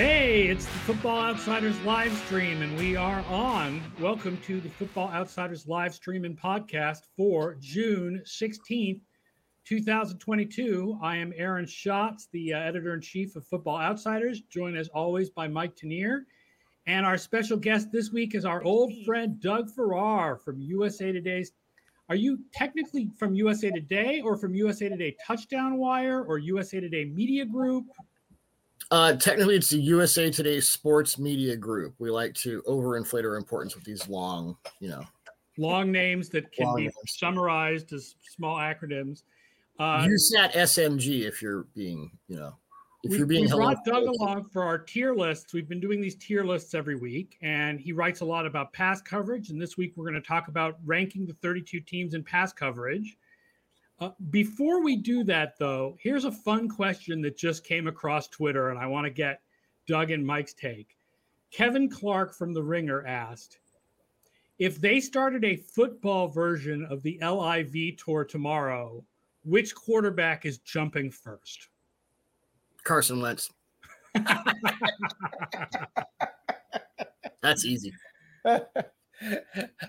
Hey, it's the Football Outsiders live stream, and we are on. Welcome to the Football Outsiders live stream and podcast for June 16th, 2022. I am Aaron Schatz, the uh, editor in chief of Football Outsiders, joined as always by Mike Tanier. And our special guest this week is our old friend Doug Farrar from USA Today's. Are you technically from USA Today or from USA Today Touchdown Wire or USA Today Media Group? Uh, technically, it's the USA Today Sports Media Group. We like to overinflate our importance with these long, you know, long names that can Long be names. summarized as small acronyms. Uh, USAT SMG if you're being, you know, if we, you're being we brought Doug along for our tier lists. We've been doing these tier lists every week, and he writes a lot about pass coverage. And this week, we're going to talk about ranking the 32 teams in pass coverage. Uh, before we do that, though, here's a fun question that just came across Twitter, and I want to get Doug and Mike's take. Kevin Clark from The Ringer asked if they started a football version of the LIV tour tomorrow, which quarterback is jumping first? Carson Wentz. That's easy.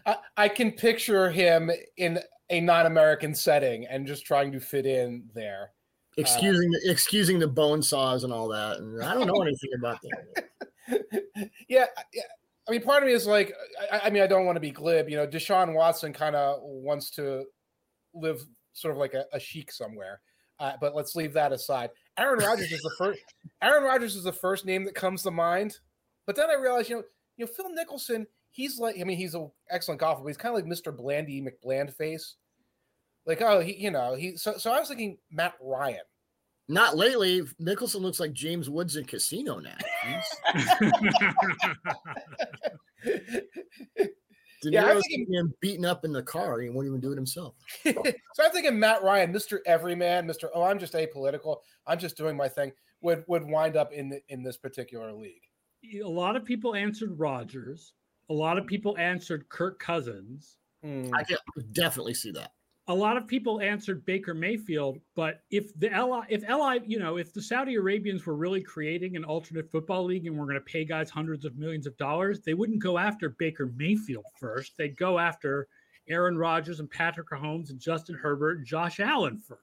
I, I can picture him in a non-American setting and just trying to fit in there. Excusing the excusing the bone saws and all that. And I don't know anything about that. yeah, yeah. I mean, part of me is like, I, I mean, I don't want to be glib. You know, Deshaun Watson kind of wants to live sort of like a, a sheik somewhere. Uh, but let's leave that aside. Aaron Rodgers is the first. Aaron Rodgers is the first name that comes to mind. But then I realized, you know, you know, Phil Mickelson. He's like, I mean, he's an excellent golfer, but he's kind of like Mr. Blandy McBland face. Like, oh, he, you know, he. So, so I was thinking Matt Ryan. Not lately. Mickelson looks like James Woods in Casino now. He's- De Yeah, I Niro's think getting him beaten up in the car. He won't even do it himself. so I'm thinking Matt Ryan, Mr. Everyman, Mr. Oh, I'm just apolitical. I'm just doing my thing. Would would wind up in the, in this particular league. a lot of people answered Rodgers. A lot of people answered Kirk Cousins. Hmm. I can definitely see that. A lot of people answered Baker Mayfield. But if the LI, if LI, you know, if the Saudi Arabians were really creating an alternate football league and we're going to pay guys hundreds of millions of dollars, they wouldn't go after Baker Mayfield first. They'd go after Aaron Rodgers and Patrick Mahomes and Justin Herbert and Josh Allen first.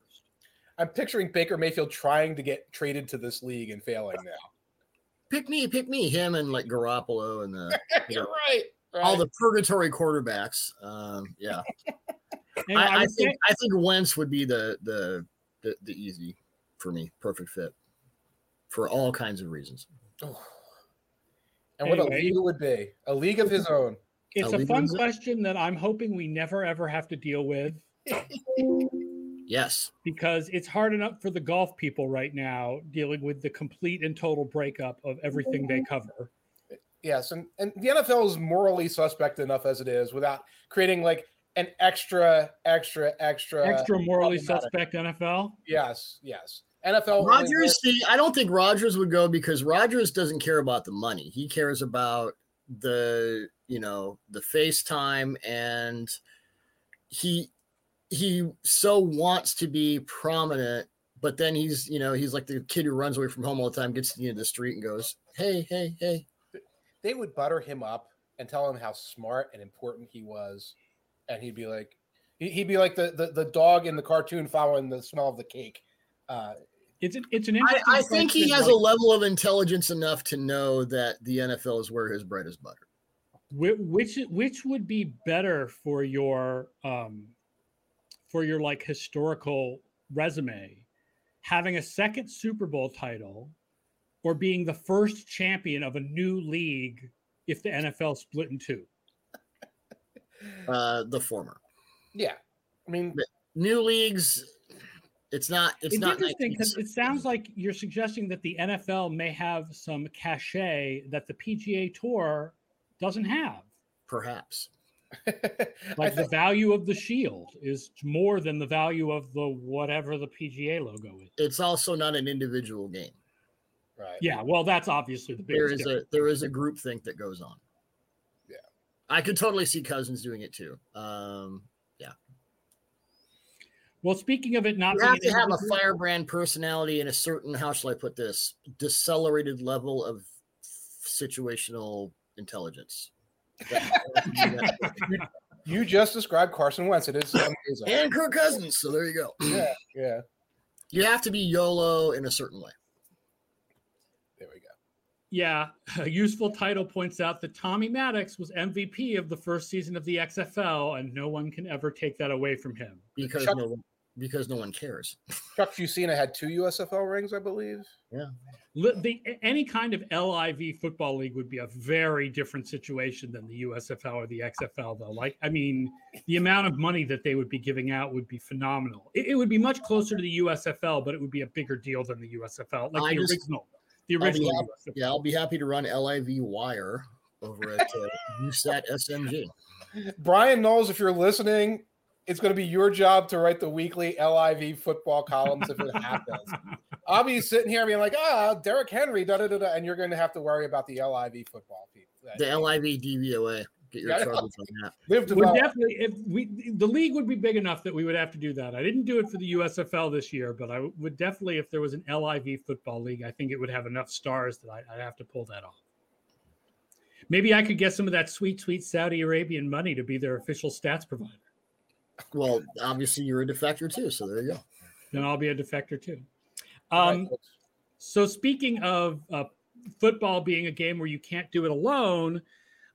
I'm picturing Baker Mayfield trying to get traded to this league and failing now. Pick me, pick me, him and like Garoppolo and the You're right. right. all the purgatory quarterbacks. Um, yeah, And I, I, I would say- think I think Wentz would be the, the the the easy for me, perfect fit for all kinds of reasons. Oh. And what a league it would be. A league of his own. it's Are a fun question that I'm hoping we never ever have to deal with. Yes, because it's hard enough for the golf people right now dealing with the complete and total breakup of everything they mm-hmm. cover. Yes, and, and the NFL is morally suspect enough as it is without creating like an extra, extra, extra, Extra morally suspect NFL. Yes, yes. NFL only Rodgers. See, I don't think Rodgers would go because Rodgers doesn't care about the money. He cares about the you know the FaceTime and he he so wants to be prominent, but then he's you know he's like the kid who runs away from home all the time, gets to the end of the street and goes, hey, hey, hey. they would butter him up and tell him how smart and important he was, and he'd be like, he- he'd be like the the, the dog in the cartoon following the smell of the cake. Uh, It's an, it's an I, interesting. I think he question, has a level of intelligence enough to know that the NFL is where his bread is buttered. which which would be better for your um for your like historical resume, having a second Super Bowl title, or being the first champion of a new league if the NFL split in two. Uh, the former. yeah, I mean, New leagues, it's not. It's, It's, not interesting because it sounds like you're suggesting that the NFL may have some cachet that the PGA Tour doesn't have. perhaps. I Like the think- value of the shield is more than the value of the whatever the PGA logo is. It's also not an individual game. right. Yeah, well, that's obviously the There biggest. is a there is a group think that goes on. Yeah. I could totally see Cousins doing it too. Um, yeah. well, speaking of it not you have to have a firebrand personality and a certain how shall I put this decelerated level of situational intelligence. you just described Carson Wentz. It is amazing. and Kirk Cousins. So there you go. yeah, yeah. You have to be YOLO in a certain way. There we go. Yeah, a useful title points out that Tommy Maddox was MVP of the first season of the XFL, and no one can ever take that away from him. Because Chuck- no one because no one cares. Chuck Fusina had two USFL rings, I believe. Li- The, any kind of LIV football league would be a very different situation than the USFL or the XFL, though. Like, I mean, the amount of money that they would be giving out would be phenomenal. It, it would be much closer to the USFL, but it would be a bigger deal than the USFL, like I the just- original, the I'll original happy- USFL. Yeah, I'll be happy to run LIV Wire over at uh, USAT SMG. Brian Knowles, if you're listening, it's going to be your job to write the weekly LIV football columns if it happens. I'll be sitting here being like, ah, Derrick Henry, da da da, da, and you're going to have to worry about the LIV football people. The LIV DVOA. Get your Yeah. charges on that. Live would develop. definitely if we the league would be big enough that we would have to do that. I didn't do it for the USFL this year, but I would definitely if there was an LIV football league, I think it would have enough stars that I, I'd have to pull that off. Maybe I could get some of that sweet, sweet Saudi Arabian money to be their official stats provider. Well, obviously you're a defector too, so there you go. Then I'll be a defector too. Um, folks. So speaking of uh, football being a game where you can't do it alone,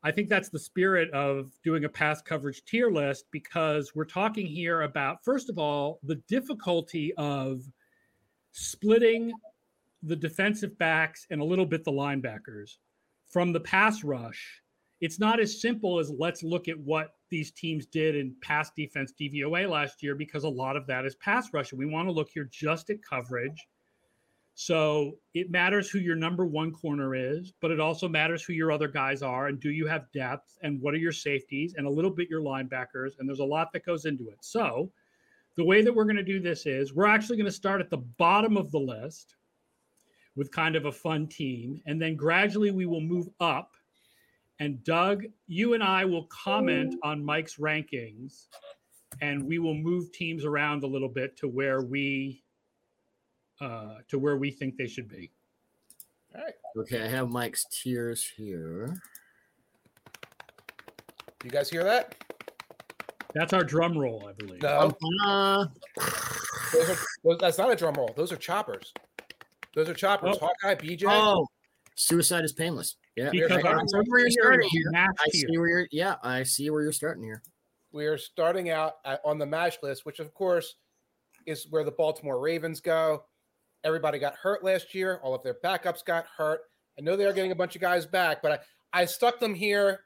I think that's the spirit of doing a pass coverage tier list because we're talking here about first of all the difficulty of splitting the defensive backs and a little bit the linebackers from the pass rush. It's not as simple as let's look at what these teams did in pass defense DVOA last year because a lot of that is pass rush. And we want to look here just at coverage. So it matters who your number one corner is, but it also matters who your other guys are. And do you have depth? And what are your safeties? And a little bit your linebackers. And there's a lot that goes into it. So the way that we're going to do this is we're actually going to start at the bottom of the list with kind of a fun team. And then gradually we will move up. And Doug, you and I will comment on Mike's rankings and we will move teams around a little bit to where we uh, to where we think they should be. All right. Okay, I have Mike's tiers here. You guys hear that? That's our drum roll, I believe. No, Uh, those are, those, that's not a drum roll. Those are choppers. Those are choppers. Oh. Hawkeye, BJ. oh, suicide is painless. Yeah, because I our see where you're starting here. I see where you're. Yeah, I see where you're starting here. we are starting out at, on the MASH list, which of course is where the Baltimore Ravens go. Everybody got hurt last year. All of their backups got hurt. I know they are getting a bunch of guys back, but I, I stuck them here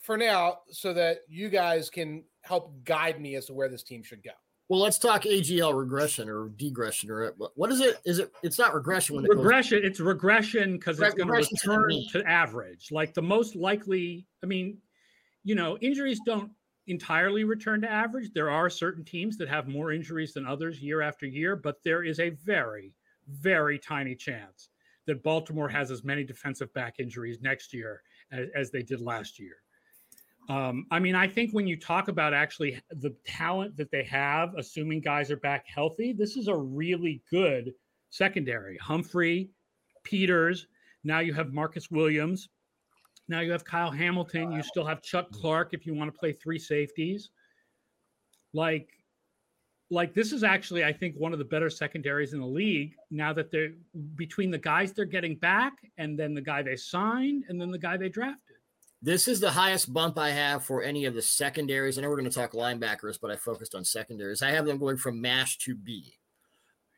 for now so that you guys can help guide me as to where this team should go. Well, let's talk AGL regression or degression or what- what is it? Is it? It's not regression when it goes. regression it's regression because it's going to Regression to the return to average like the most likely i mean you know injuries don't entirely return to average there are certain teams that have more injuries than others year after year but there is a very very tiny chance that baltimore has as many defensive back injuries next year as, as they did last year um, I mean, I think when you talk about actually the talent that they have, assuming guys are back healthy, this is a really good secondary. Humphrey, Peters. Now you have Marcus Williams. Now you have Kyle Hamilton. You still have Chuck Clark if you want to play three safeties. Like, like this is actually, I think, one of the better secondaries in the league. Now that they're between the guys they're getting back, and then the guy they signed, and then the guy they drafted. This is the highest bump I have for any of the secondaries. I know we're going to talk linebackers, but I focused on secondaries. I have them going from MASH to B.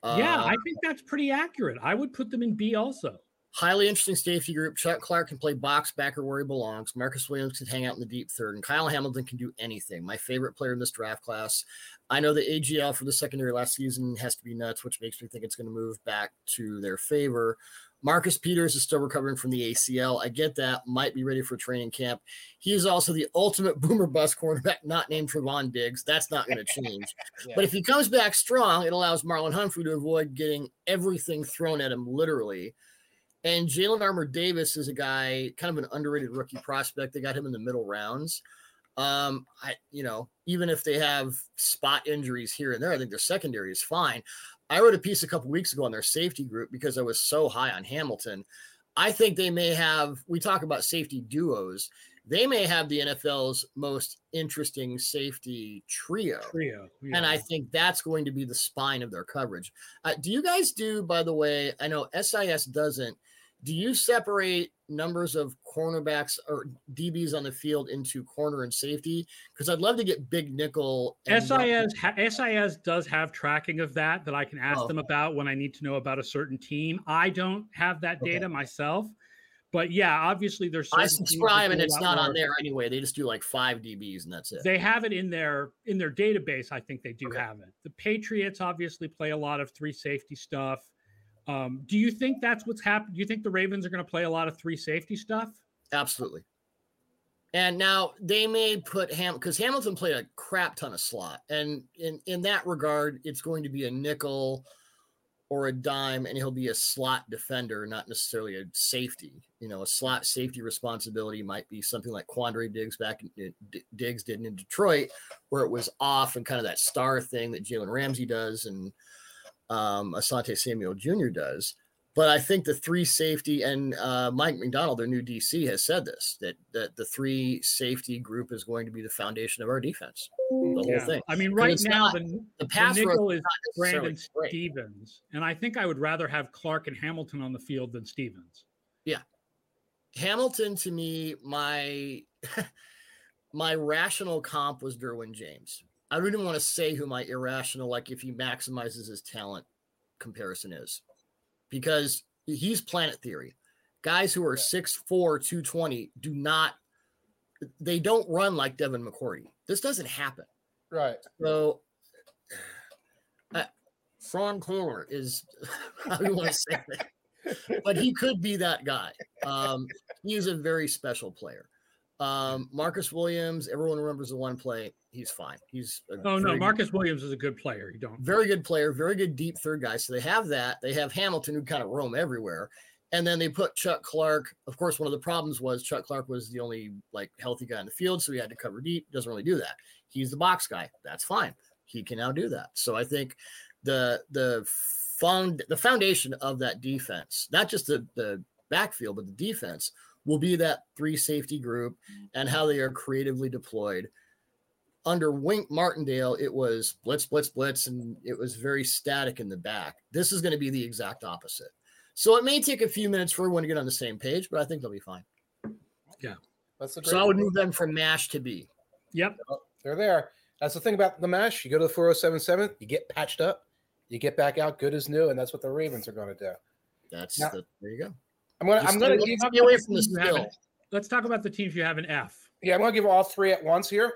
yeah, Uh, I think that's pretty accurate. I would put them in B also. highly interesting safety group. Chuck Clark can play box backer where he belongs. Marcus Williams can hang out in the deep third, and Kyle Hamilton can do anything. My favorite player in this draft class. I know the AGL for the secondary last season has to be nuts, which makes me think it's going to move back to their favor. Marcus Peters is still recovering from the ACL. I get that. Might be ready for training camp. He is also the ultimate boomer bust cornerback, not named Trevon Diggs. That's not going to change. But if he comes back strong, it allows Marlon Humphrey to avoid getting everything thrown at him, literally. And Jalen Armour Davis is a guy, kind of an underrated rookie prospect. They got him in the middle rounds. Um, I, you know, even if they have spot injuries here and there, I think their secondary is fine. I wrote a piece a couple weeks ago on their safety group because I was so high on Hamilton. I think they may have. We talk about safety duos. They may have the NFL's most interesting safety trio. Trio. Yeah. And I think that's going to be the spine of their coverage. Uh, do you guys do, by the way? I know SIS doesn't. Do you separate numbers of cornerbacks or DBs on the field into corner and safety? Because I'd love to get big nickel. SIS ha- SIS does have tracking of that that I can ask oh. them about when I need to know about a certain team. I don't have that data okay. myself. But yeah, obviously there's. I subscribe and it's not more. on there anyway. They just do like five DBs and that's it. They have it in their in their database. I think they do okay. have it. The Patriots obviously play a lot of three safety stuff. Um, do you think that's what's happened? Do you think the Ravens are going to play a lot of three safety stuff? Absolutely. And now they may put Ham because Hamilton played a crap ton of slot, and in in that regard, it's going to be a nickel or a dime, and he'll be a slot defender, not necessarily a safety. You know, a slot safety responsibility might be something like Quandre Diggs back in, Diggs did in Detroit, where it was off and kind of that star thing that Jalen Ramsey does, and um, Asante Samuel Jr. does. But I think the three safety and uh, Mike Macdonald, their new DC, has said this that, that the three safety group is going to be the foundation of our defense. The yeah. whole thing. I mean, right now not, the, the pass the nickel is Brandon great. Stephens, and I think I would rather have Clark and Hamilton on the field than Stephens. Yeah, Hamilton to me, my my rational comp was Derwin James. I really don't want to say who my irrational, like if he maximizes his talent comparison is, because he's planet theory. Guys who are 6'4, 220 do not, they don't run like Devin McCourty. This doesn't happen. Right. So, uh, Cooler is, how do you want to say that? but he could be that guy. Um, he is a very special player. Um, Marcus Williams, everyone remembers the one play. He's fine. He's oh no, Marcus Williams is a good player. You don't very good player, very good deep third guy. So they have that. They have Hamilton who kind of roam everywhere, and then they put Chuck Clark. Of course, one of the problems was Chuck Clark was the only like healthy guy in the field, so he had to cover deep. Doesn't really do that. He's the box guy. That's fine. He can now do that. So I think the the found the foundation of that defense, not just the the backfield, but the defense will be that three safety group and how they are creatively deployed. Under Wink Martindale, it was blitz, blitz, blitz, and it was very static in the back. This is going to be the exact opposite. So it may take a few minutes for everyone to get on the same page, but I think they'll be fine. Yeah. That's so I would move them from MASH to B. Yep. They're there. That's the thing about the MASH. You go to the 4077, you get patched up, you get back out good as new, and that's what the Ravens are going to do. That's now, the, there you go. I'm gonna I'm gonna give stay away from the skill. Let's talk about the teams you have in F. Yeah, I'm gonna give all three at once here.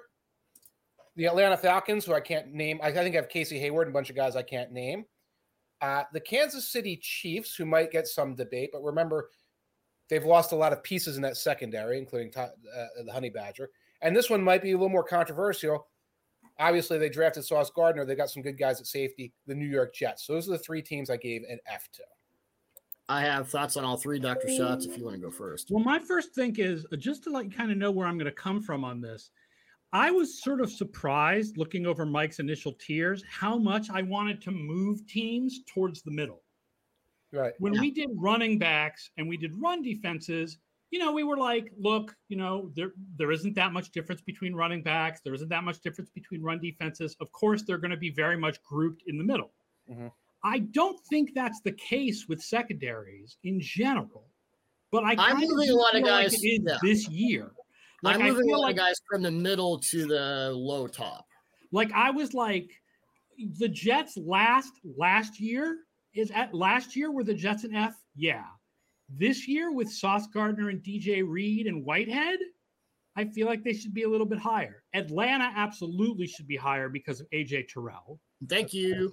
The Atlanta Falcons, who I can't name. I think I have Casey Hayward and a bunch of guys I can't name. Uh, the Kansas City Chiefs, who might get some debate, but remember, they've lost a lot of pieces in that secondary, including uh, the Honey Badger. And this one might be a little more controversial. Obviously, they drafted Sauce Gardner. They got some good guys at safety. The New York Jets. So those are the three teams I gave an F to. I have thoughts on all three, Dr. Shots, if you want to go first. Well, my first think is uh, just to like kind of know where I'm going to come from on this. I was sort of surprised looking over Mike's initial tiers how much I wanted to move teams towards the middle. Right. When yeah. we did running backs and we did run defenses, you know, we were like, look, you know, there there isn't that much difference between running backs. There isn't that much difference between run defenses. Of course, they're going to be very much grouped in the middle. Mm-hmm. I don't think that's the case with secondaries in general. But I I'm moving a lot of guys like yeah. this year. Like I'm moving a lot like, of guys from the middle to the low top. Like I was like, the Jets last last year is at last year were the Jets in F. Yeah, this year with Sauce Gardner and DJ Reed and Whitehead, I feel like they should be a little bit higher. Atlanta absolutely should be higher because of AJ Terrell. Thank you.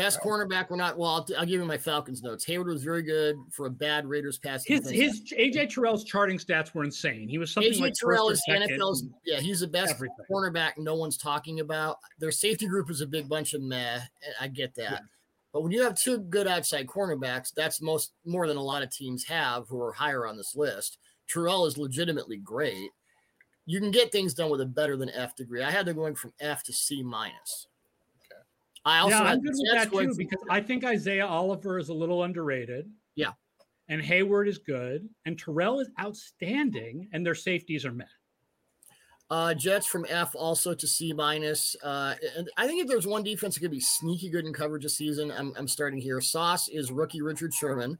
Best cornerback. We're not. Well, I'll, I'll, give you my Falcons notes. Hayward was very good for a bad Raiders pass. His his AJ Terrell's charting stats were insane. He was something AJ like Terrell is NFL's. Yeah, he's the best everything. cornerback. No one's talking about. Their safety group is a big bunch of meh. I get that. Yeah. But when you have two good outside cornerbacks, that's most more than a lot of teams have who are higher on this list. Terrell is legitimately great. You can get things done with a better than F degree. I had them going from F to C minus. I also yeah, I'm good with that too because I think Isaiah Oliver is a little underrated. Yeah. and Hayward is good, and Terrell is outstanding, and their safeties are met. Uh, Jets from F also to C minus. Uh, and I think if there's one defense that could be sneaky good in coverage this season, I'm, I'm starting here. Sauce is rookie Richard Sherman.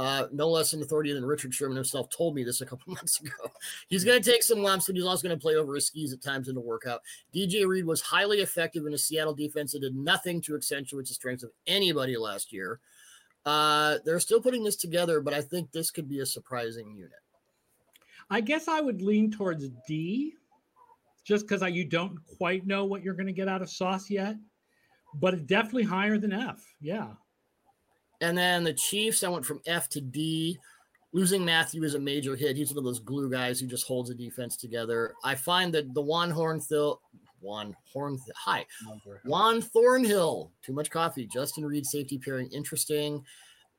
Uh, no less an authority than Richard Sherman himself told me this a couple months ago. He's going to take some lumps, but he's also going to play over his skis at times in the workout. DJ Reed was highly effective in a Seattle defense that did nothing to accentuate the strengths of anybody last year. Uh, they're still putting this together, but I think this could be a surprising unit. I guess I would lean towards D just because you don't quite know what you're going to get out of Sauce yet, but definitely higher than F. Yeah. And then the Chiefs, I went from F to D. Losing Mathieu is a major hit. He's one of those glue guys who just holds the defense together. I find that the Juan Hornhill, Juan Horn, hi, Juan Thornhill, too much coffee. Justin Reid safety pairing, interesting.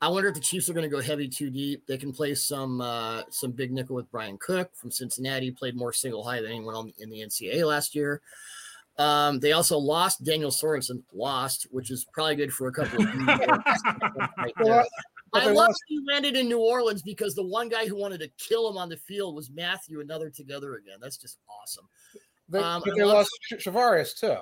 I wonder if the Chiefs are going to go heavy too deep. They can play some uh, some big nickel with Bryan Cook from Cincinnati. Played more single high than anyone in the NCAA last year. Um, they also lost Daniel Sorensen, lost, which is probably good for a couple of right well, I love lost- he landed in New Orleans because the one guy who wanted to kill him on the field was Mathieu, another together again. That's just awesome. They, um, they lost Charvarius too.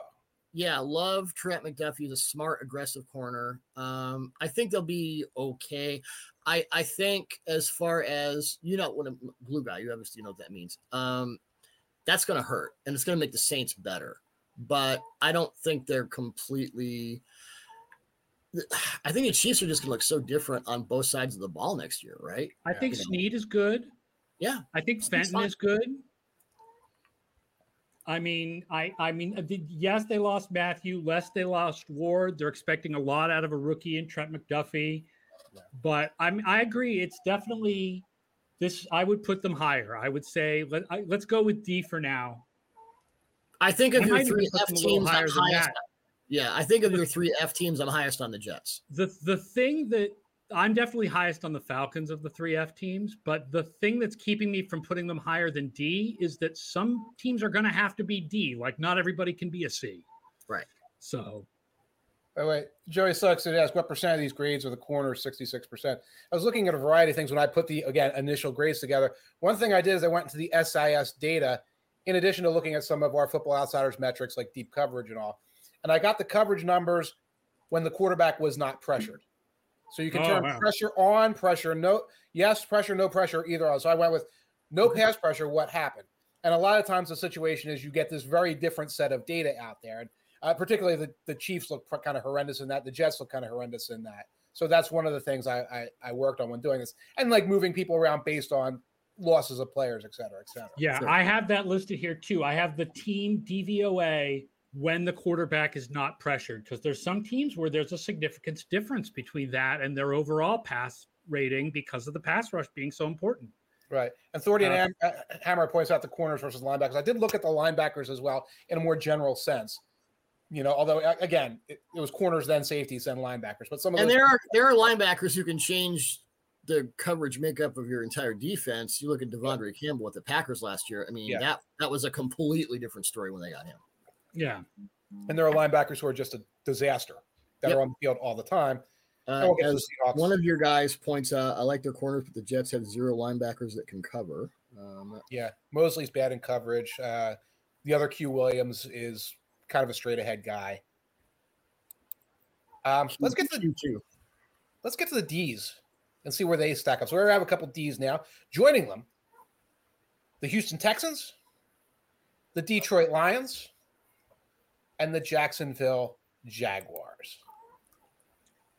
Yeah, love Trent McDuffie. He's a smart, aggressive corner. Um, I think they'll be okay. I I think as far as you know, what a blue guy, you obviously know what that means. Um, that's going to hurt, and it's going to make the Saints better but I don't think they're completely. I think the Chiefs are just going to look so different on both sides of the ball next year, right? I think you Sneed know. is good. Yeah, I think Fenton is good. I mean, I I mean, uh, yes, they lost Mathieu. Less they lost Ward. They're expecting a lot out of a rookie in Trent McDuffie, but I'm I agree. It's definitely this. I would put them higher. I would say let I, let's go with D for now. I think of your three F teams, I'm highest. Yeah, I think of your three F teams, I'm highest on the Jets. The the thing that I'm definitely highest on the Falcons of the three F teams, but the thing that's keeping me from putting them higher than D is that some teams are going to have to be D. Like not everybody can be a C. Right. So. By the way, Joey Sucks to ask what percent of these grades are the corners? 66%. I was looking at a variety of things when I put the, again, initial grades together. One thing I did is I went into the SIS data in addition to looking at some of our football outsiders metrics like deep coverage and all. And I got the coverage numbers when the quarterback was not pressured. So you can oh, turn wow. pressure on, pressure no, yes, pressure, no pressure, either. on. So I went with no pass pressure. What happened? And a lot of times the situation is you get this very different set of data out there, and uh, particularly the, the Chiefs look kind of horrendous in that. The Jets look kind of horrendous in that. So that's one of the things I, I, I worked on when doing this, and like moving people around based on losses of players, et cetera, et cetera. Yeah, I have that listed here too. I have the team DVOA when the quarterback is not pressured because there's some teams where there's a significant difference between that and their overall pass rating because of the pass rush being so important. Right. And Thordy uh, and uh, Hammer points out the corners versus linebackers. I did look at the linebackers as well in a more general sense. You know, although again, it, it was corners then safeties then linebackers, but some of and there are there are linebackers who can change the coverage makeup of your entire defense. You look at De'Vondre Campbell with the Packers last year. I mean, yeah. that that was a completely different story when they got him. Yeah. And there are linebackers who are just a disaster that yep. are on the field all the time. Uh, as one of your guys points out, I like their corners, but the Jets have zero linebackers that can cover. Um, yeah, Mosley's bad in coverage. Uh, the other Q Williams is kind of a straight ahead guy. Um, let's get to the Let's get to the D's and see where they stack up. So we have a couple D's now. Joining them, the Houston Texans, the Detroit Lions, and the Jacksonville Jaguars.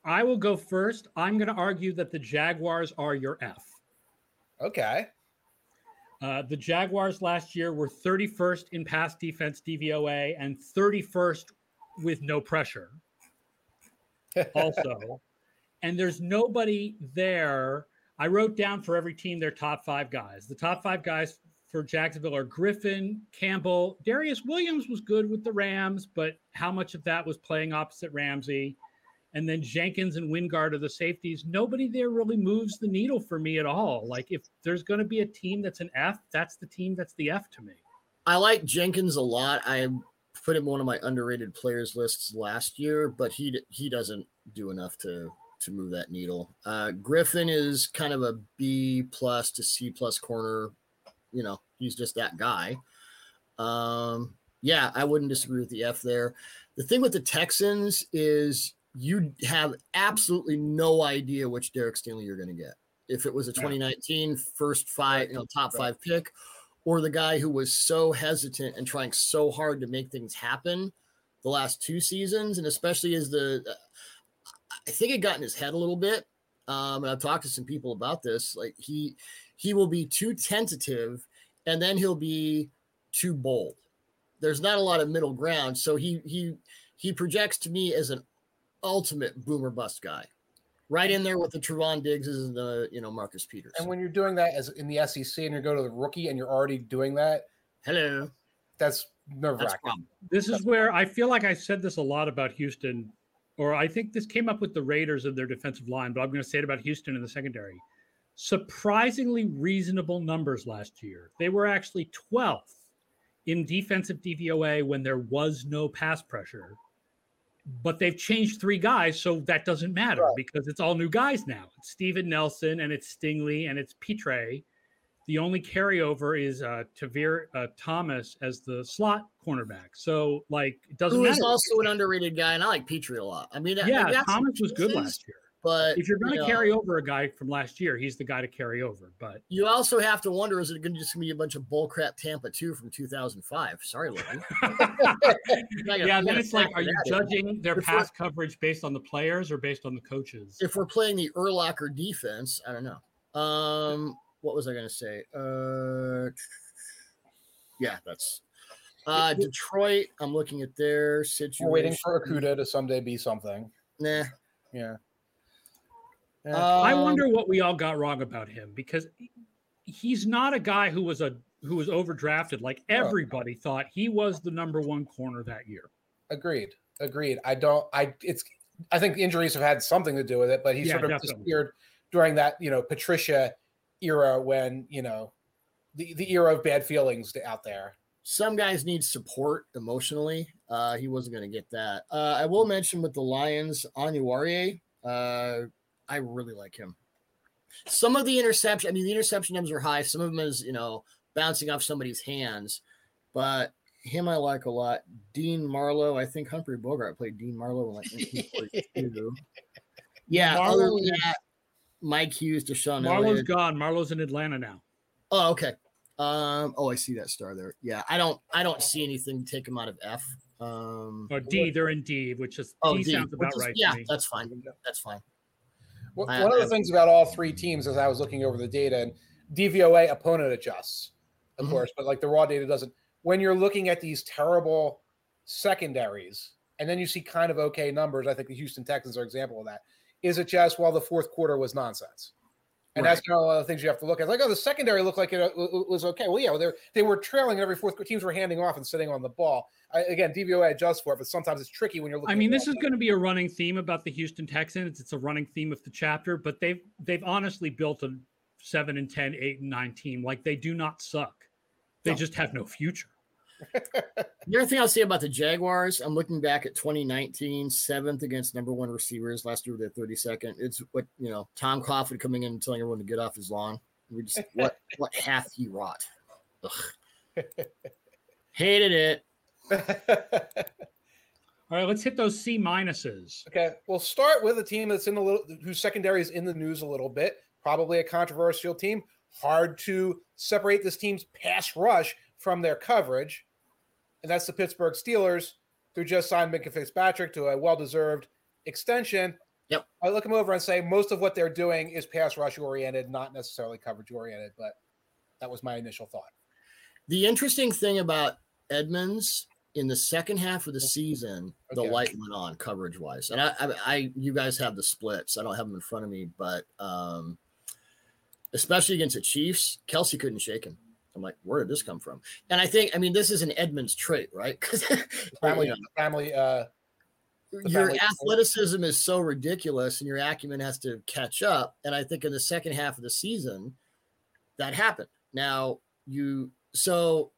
I will go first. I'm going to argue that the Jaguars are your F. Okay. Uh, the Jaguars last year were 31st in pass defense DVOA and 31st with no pressure. Also, and there's nobody there. I wrote down for every team their top five guys. The top five guys for Jacksonville are Griffin, Campbell, Darious Williams was good with the Rams, but how much of that was playing opposite Ramsey? And then Jenkins and Wingard are the safeties. Nobody there really moves the needle for me at all. Like if there's going to be a team that's an F, that's the team that's the F to me. I like Jenkins a lot. I put him on one of my underrated players lists last year, but he he doesn't do enough to to move that needle. Uh, Griffin is kind of a B plus to C plus corner. You know, he's just that guy. Um, yeah, I wouldn't disagree with the F there. The thing with the Texans is you have absolutely no idea which Derek Stingley you're going to get. If it was a 2019 first five, you know, top five pick, or the guy who was so hesitant and trying so hard to make things happen the last two seasons, and especially as the, I think it got in his head a little bit. Um, and I've talked to some people about this. Like he, he will be too tentative, and then he'll be too bold. There's not a lot of middle ground, so he he he projects to me as an ultimate boomer bust guy, right in there with the Trevon Diggses and the you know Marcus Peters. And when you're doing that as in the SEC and you go to the rookie and you're already doing that, hello, that's nerve wracking. This is where I feel like I said this a lot about Houston, or I think this came up with the Raiders of their defensive line, but I'm going to say it about Houston in the secondary. Surprisingly reasonable numbers last year. They were actually 12th in defensive DVOA when there was no pass pressure. But they've changed three guys, so that doesn't matter right. because it's all new guys now. It's Steven Nelson and it's Stingley and it's Pitre. The only carryover is uh, Tavierre uh, Thomas as the slot cornerback. So, like, it doesn't Who matter. Who is also an underrated guy, and I like Pitre a lot. I mean, yeah, Thomas was good last year. But if you're going to you carry over a guy from last year, he's the guy to carry over. But you also have to wonder: is it going to just be a bunch of bullcrap Tampa two from 2005? Sorry, Larry. yeah, then it's like, are you judging their pass coverage based on the players or based on the coaches? If we're playing the Urlacher defense, I don't know. Um, what was I going to say? Uh, yeah, that's uh, Detroit. I'm looking at their situation. We're waiting for Okudah to someday be something. Nah. Yeah. Um, I wonder what we all got wrong about him because he's not a guy who was a who was overdrafted. Like everybody no. thought he was the number one corner that year. Agreed. Agreed. I don't. I it's. I think injuries have had something to do with it, but he yeah, sort of definitely. disappeared during that you know Patricia era when you know the the era of bad feelings out there. Some guys need support emotionally. Uh, he wasn't going to get that. Uh, I will mention with the Lions, Oruwariye, uh I really like him. Some of the interception, I mean, the interception numbers are high. Some of them is, you know, bouncing off somebody's hands, but him I like a lot. Dean Marlowe, I think Humphrey Bogart played Dean Marlowe in like 1942. yeah, Marlowe, other than that, Mike Hughes, DeShon. Marlowe's Elliott. gone. Marlowe's in Atlanta now. Oh, okay. Um, oh, I see that star there. Yeah, I don't, I don't see anything to take him out of F. Um, or D, they're in D, which is oh, D, D sounds about is, right. Yeah, that's fine. That's fine. One of the things about all three teams, as I was looking over the data, and DVOA opponent adjusts, of mm-hmm. course, but like the raw data doesn't. When you're looking at these terrible secondaries, and then you see kind of okay numbers, I think the Houston Texans are example of that. Is it just well the fourth quarter was nonsense? And right. that's kind of one of the things you have to look at. Like, oh, the secondary looked like it uh, was okay. Well, yeah, they they were trailing every fourth. Teams were handing off and sitting on the ball. I, again, DVOA adjusts for it, but sometimes it's tricky when you're looking. I mean, this is going to be a running theme about the Houston Texans. It's a running theme of the chapter, but they've they've honestly built a seven and 10, 8 and nine team. Like they do not suck. They no. just have no future. The other thing I'll say about the Jaguars, I'm looking back at 2019, seventh against number one receivers. Last year, they're 32nd. It's what you know, Tom Coughlin coming in and telling everyone to get off his lawn. We just what what hath he wrought? Ugh. Hated it. All right, let's hit those C minuses. Okay, we'll start with a team that's in the little whose secondary is in the news a little bit. Probably a controversial team. Hard to separate this team's pass rush from their coverage and that's the Pittsburgh Steelers, who just signed Minkah Fitzpatrick to a well-deserved extension. Yep. I look them over and say most of what they're doing is pass rush oriented, not necessarily coverage oriented, but that was my initial thought. The interesting thing about Edmunds in the second half of the season, okay. the light went on coverage wise, and I, I, I, you guys have the splits. I don't have them in front of me, but um, especially against the Chiefs, Kelce couldn't shake him. I'm like, where did this come from? And I think, I mean, this is an Edmunds trait, right? Because family, you know, family, uh, your family athleticism is so ridiculous, and your acumen has to catch up. And I think in the second half of the season, that happened. Now you, so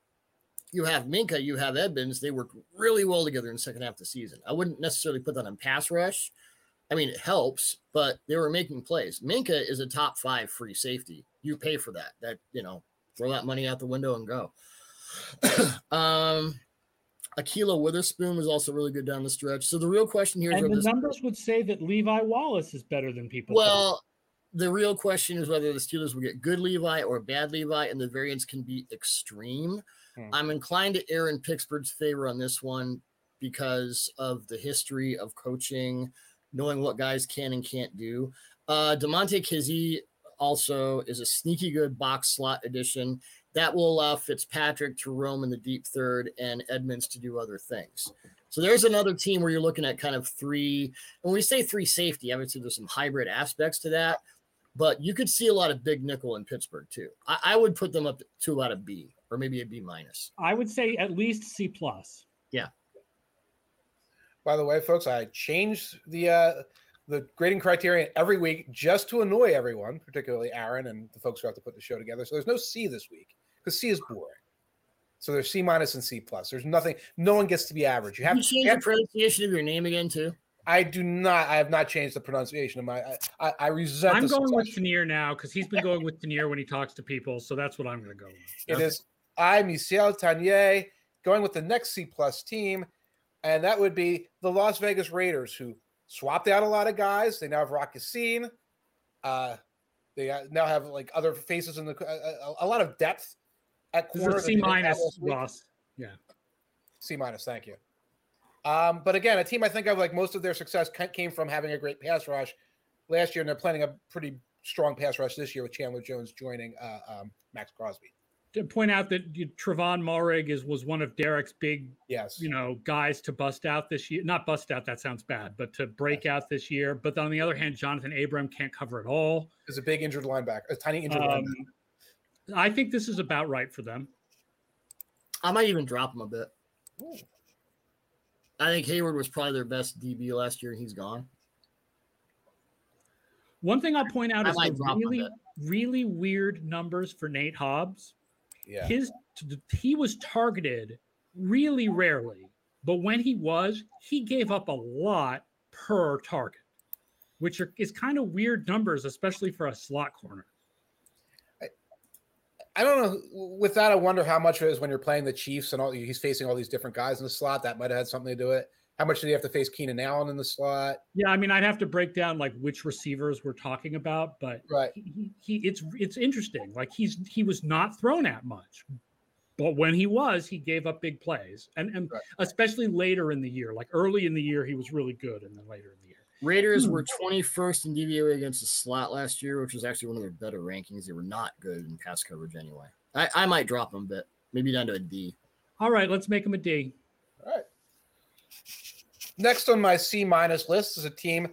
you have Minkah, you have Edmunds. They worked really well together in the second half of the season. I wouldn't necessarily put that on pass rush. I mean, it helps, but they were making plays. Minkah is a top five free safety. You pay for that. That you know, throw that money out the window and go. um, Ahkello Witherspoon was also really good down the stretch. So the real question here And the whether numbers would say that Levi Wallace is better than people. think. well, the real question is whether the Steelers will get good Levi or bad Levi, and the variance can be extreme. Hmm. I'm inclined to err in Pittsburgh's favor on this one because of the history of coaching, knowing what guys can and can't do. Uh, Damontae Kazee also is a sneaky good box slot addition that will allow Fitzpatrick to roam in the deep third and Edmunds to do other things. So there's another team where you're looking at kind of three. When we say three safety, obviously there's some hybrid aspects to that, but you could see a lot of big nickel in Pittsburgh too. I, I would put them up to about a B or maybe a B minus. I would say at least C plus. Yeah. By the way, folks, I changed the uh, the grading criterion every week just to annoy everyone, particularly Aaron and the folks who have to put the show together. So there's no C this week because C is boring. So there's C minus and C plus. There's nothing. No one gets to be average. You have You change the pronunciation of your name again too. I do not. I have not changed the pronunciation of my. I, I, I resent. I'm going with succession. Tanier now because he's been going with Tanier when he talks to people. So that's what I'm going to go with. It is I, Michel Tanier, going with the next C plus team, and that would be the Las Vegas Raiders, who swapped out a lot of guys. They now have Rock Ya-Sin. Uh, they uh, now have like other faces in the a, a, a lot of depth at corner. is that a they C minus. Ross. C minus, thank you. Um, but again, a team I think of like most of their success came from having a great pass rush last year, and they're planning a pretty strong pass rush this year with Chandler Jones joining uh, um, Maxx Crosby. To point out that you- Trevon Moehrig is was one of Derek's big, Yes, you know, guys to bust out this year. Not bust out, that sounds bad, but to break out this year. But on the other hand, Johnathan Abram can't cover it all. is a big injured linebacker, a tiny injured Um, linebacker. I think this is about right for them. I might even drop him a bit. Ooh. I think Hayward was probably their best DB last year, and he's gone. One thing I'll point out I is the drop him a really, really weird numbers for Nate Hobbs. Yeah, His he was targeted really rarely, but when he was, he gave up a lot per target, which are, is kind of weird numbers, especially for a slot corner. I don't know. With that, I wonder how much of it is when you're playing the Chiefs and all he's facing all these different guys in the slot. That might have had something to do with it. How much did he have to face Keenan Allen in the slot? Yeah, I mean, I'd have to break down like which receivers we're talking about, but Right. he, he, he it's it's interesting. Like he's he was not thrown at much, but when he was, he gave up big plays, and and Right. especially later in the year. Like early in the year, he was really good, and then later in the year. Raiders Hmm. were 21st in DVOA against the slot last year, which was actually one of their better rankings. They were not good in pass coverage anyway. I, I might drop them a bit, maybe down to a D. All right, let's make him a D. Next on my C minus list is a team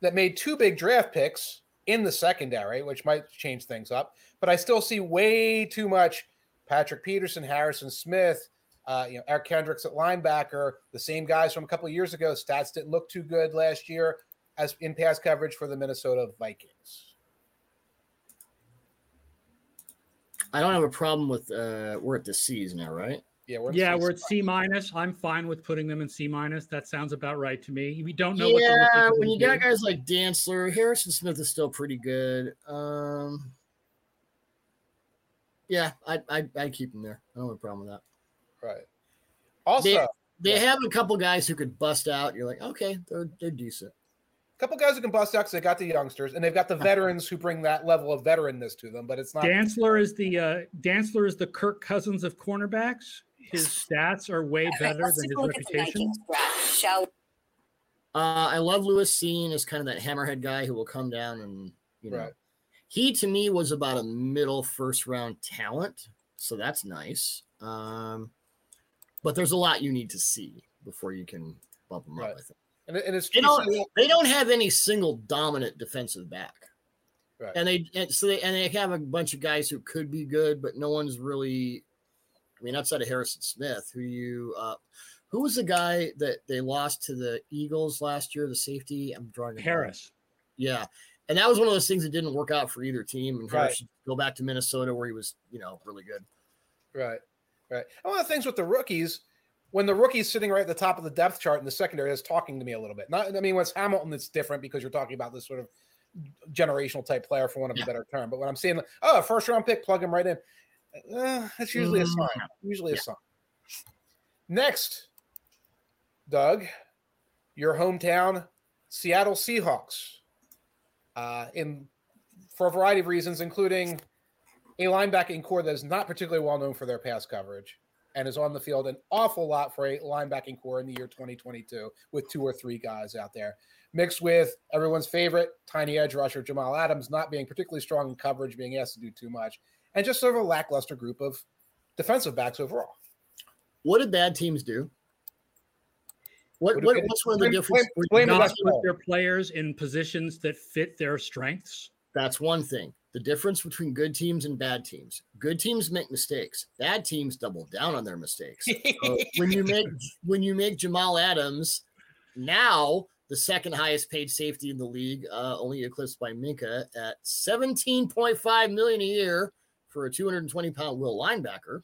that made two big draft picks in the secondary, which might change things up. But I still see way too much Patrick Peterson, Harrison Smith, uh, you know, Eric Kendricks at linebacker, the same guys from a couple years ago. Stats didn't look too good last year as in pass coverage for the Minnesota Vikings. I don't have a problem with uh we're at the C's now, right? Yeah, we're Yeah, we're at C minus. I'm fine with putting them in C minus. That sounds about right to me. We don't know what yeah, they're when to you got guys like Dantzler, Harrison Smith is still pretty good. Um yeah, I I I keep him there. I don't have a problem with that. right. Also, They- They Yeah. have a couple guys who could bust out. You're like, okay, they're they're decent. couple guys who can bust out because they got the youngsters and they've got the veterans who bring that level of veteranness to them. But it's not. Dantzler is the uh, Dantzler is the Kirk Cousins of cornerbacks. His stats are way better Let's than his a look at the reputation. Vikings shall? Uh, I love Lewis Cine as kind of that hammerhead guy who will come down and you know. Right. He to me was about a middle first round talent, so that's nice. Um, but there's a lot you need to see before you can bump him Right. up. I think And, and it's they don't they don't have any single dominant defensive back, Right. and they and so they and they have a bunch of guys who could be good, but no one's really. I mean, outside of Harrison Smith, who you uh, who was the guy that they lost to the Eagles last year, the safety? I'm drawing. Harris. Yeah. And that was one of those things that didn't work out for either team. And Right. Harris should go back to Minnesota where he was, you know, really good. Right. Right. And one of the things with the rookies, when the rookie's sitting right at the top of the depth chart in the secondary, is talking to me a little bit. Not, I mean, when it's Hamilton, it's different because you're talking about this sort of generational type player, for one of yeah. a better term. But when I'm seeing, oh, first round pick, plug him right in, uh, that's usually a mm. sign. Usually yeah. a sign. Next, Doug, your hometown Seattle Seahawks. Uh, in for a variety of reasons, including a linebacking corps that is not particularly well known for their pass coverage and is on the field an awful lot for a linebacking corps in the year 2022 with two or three guys out there. Mixed with everyone's favorite tiny edge rusher Jamal Adams not being particularly strong in coverage, being asked to do too much, and just sort of a lackluster group of defensive backs overall. What did bad teams do? What, what what's one of the differences? Blame, blame not put their players in positions that fit their strengths. That's one thing. The difference between good teams and bad teams. Good teams make mistakes. Bad teams double down on their mistakes. so when you make when you make Jamal Adams now the second highest paid safety in the league, uh, only eclipsed by Minkah at 17.5 million a year for a 220 pound will linebacker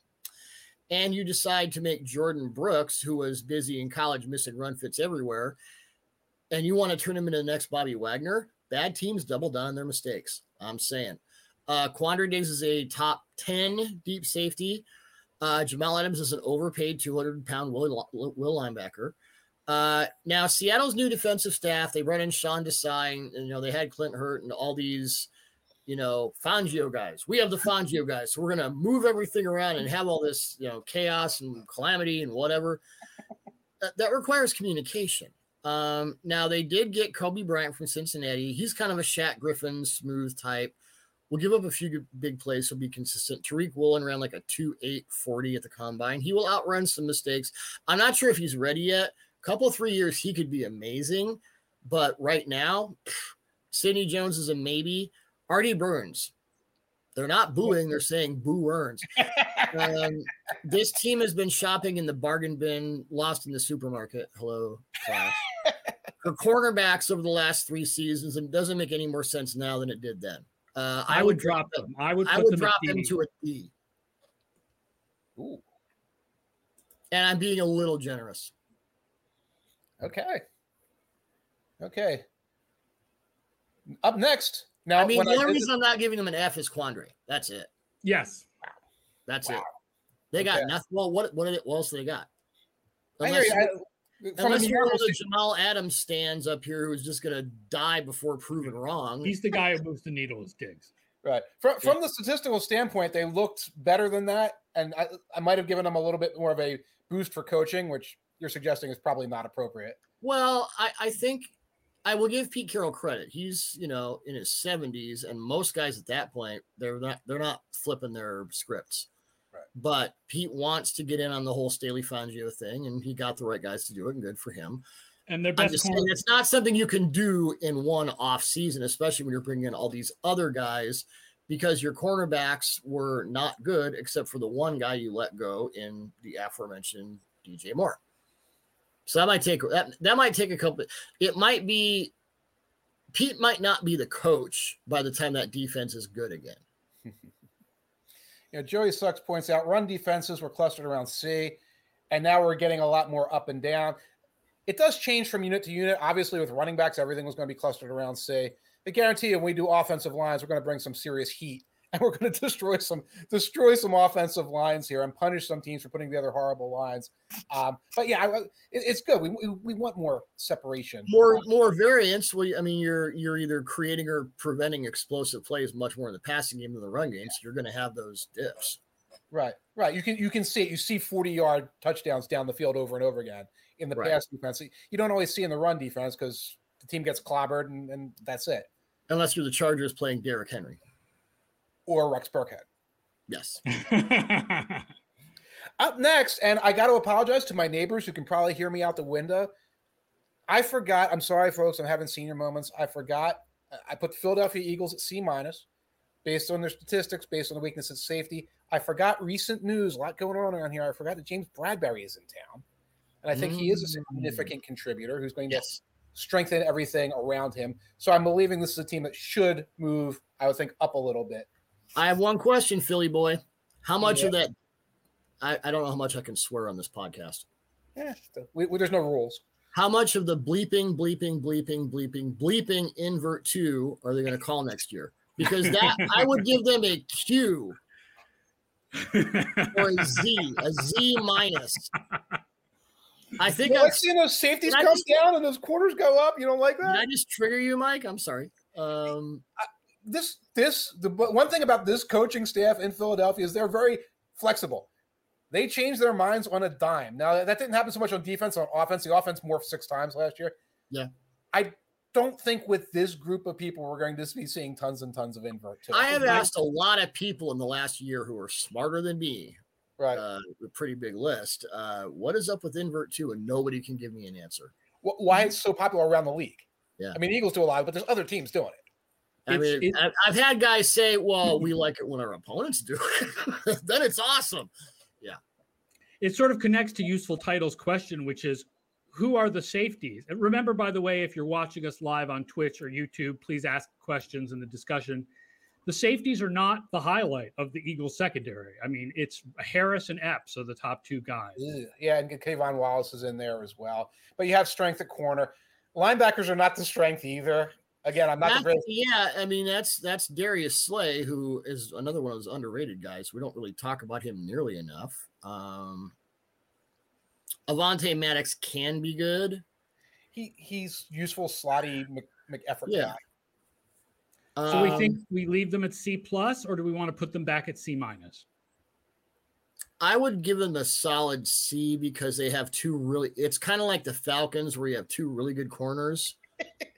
and you decide to make Jordyn Brooks, who was busy in college missing run fits everywhere, and you want to turn him into the next Bobby Wagner, bad teams double down on their mistakes. I'm saying. Uh, Quandre Diggs is a top 10 deep safety. Uh, Jamal Adams is an overpaid 200 pound will, will linebacker. Uh, now, Seattle's new defensive staff, they run in Sean Desai, and, you know, they had Clint Hurtt and all these you know, Fangio guys. We have the Fangio guys. So we're going to move everything around and have all this, you know, chaos and calamity and whatever. That, that requires communication. Um, now, they did get Coby Bryant from Cincinnati. He's kind of a Shaq Griffin smooth type. We'll give up a few big plays. He'll be consistent. Tariq Woolen ran like a 2 8 40 at the combine. He will outrun some mistakes. I'm not sure if he's ready yet. Couple, three years, he could be amazing. But right now, Sidney Jones is a maybe. Artie Burns. They're not booing, they're saying boo earns. um, this team has been shopping in the bargain bin, lost in the supermarket. Hello, class. For cornerbacks over the last three seasons, and it doesn't make any more sense now than it did then. Uh, I, I, would drop them. I would. I would them drop them to a D. Ooh. And I'm being a little generous. Okay. Okay. Up next, now, I mean, the only reason I'm not giving them an F is Quandre. That's it. Yes. That's wow. it. They got okay. nothing. Well, what what, what else they got? Unless, I you, I, unless you're the Jamal Adams stands up here who's just going to die before proven wrong. He's the guy who moves the needle as Diggs. Right. From, from the statistical standpoint, they looked better than that. And I, I might have given them a little bit more of a boost for coaching, which you're suggesting is probably not appropriate. Well, I, I think I will give Pete Carroll credit. He's, you know, in his 70s, and most guys at that point, they're not they're not flipping their scripts. Right. But Pete wants to get in on the whole Staley Fangio thing, and he got the right guys to do it, and good for him. And they're best saying, it's not something you can do in one off season, especially when you're bringing in all these other guys, because your cornerbacks were not good except for the one guy you let go in the aforementioned DJ Moore. So that might take that that might take a couple. It might be Pete might not be the coach by the time that defense is good again. you know, Joey Sucks points out run defenses were clustered around C, and now we're getting a lot more up and down. It does change from unit to unit. Obviously, with running backs, everything was going to be clustered around C. I guarantee you, when we do offensive lines, we're going to bring some serious heat and we're going to destroy some destroy some offensive lines here and punish some teams for putting together horrible lines. Um, but yeah, it, it's good. We, we, we want more separation, more more variance. Well, I mean, you're you're either creating or preventing explosive plays much more in the passing game than the run game. So you're going to have those dips. Right, right. You can you can see it. You see 40 yard touchdowns down the field over and over again in the right. pass defense. You don't always see in the run defense because the team gets clobbered and, and that's it. Unless you're the Chargers playing Derrick Henry or Rex Burkhead. Yes. Up next, and I got to apologize to my neighbors who can probably hear me out the window. I forgot. I'm sorry, folks. I'm having senior moments. I forgot. I put the Philadelphia Eagles at C minus based on their statistics, based on the weakness at safety. I forgot recent news, a lot going on around here. I forgot that James Bradberry is in town. And I think mm. he is a mm. significant contributor who's going to yes. strengthen everything around him. So I'm believing this is a team that should move, I would think, up a little bit. I have one question, Philly boy. How much yeah. of that? I, I don't know how much I can swear on this podcast. Yeah, we, we, there's no rules. How much of the bleeping, bleeping, bleeping, bleeping, bleeping invert two are they going to call next year? Because that I would give them a Q or a Z, a Z minus. I think You like seeing those safeties come just- down and those quarters go up. You don't like that? did? I just trigger you, Mike? I'm sorry. Um, this this the one thing about this coaching staff in Philadelphia is they're very flexible. They change their minds on a dime. Now that didn't happen so much on defense. On offense, the offense morphed six times last year. Yeah. I don't think with this group of people we're going to be seeing tons and tons of invert. Too. I have asked a lot of people in the last year who are smarter than me, right. uh, a pretty big list. Uh, what is up with invert two? And nobody can give me an answer. Why it's so popular around the league? Yeah. I mean, Eagles do a lot, but there's other teams doing it. I It's- mean, it- I've, I've had guys say, "Well, we like it when our opponents do it. then it's awesome." Yeah. It sort of connects to useful titles question, which is who are the safeties? And remember, by the way, if you're watching us live on Twitch or YouTube, please ask questions in the discussion. The safeties are not the highlight of the Eagles secondary. I mean, it's Harris and Epps are the top two guys. Yeah, and K'Von Wallace is in there as well. But you have strength at corner. Linebackers are not the strength either. Again, I'm not the That's- greatest. yeah, I mean that's that's Darius Slay, who is another one of those underrated guys. We don't really talk about him nearly enough. Um, Avonte Maddox can be good. He he's useful, slotty Mc, McEffort Yeah. guy. So we Um, think we leave them at C plus, or do we want to put them back at C minus? I would give them a solid C because they have two really. It's kind of like the Falcons, where you have two really good corners,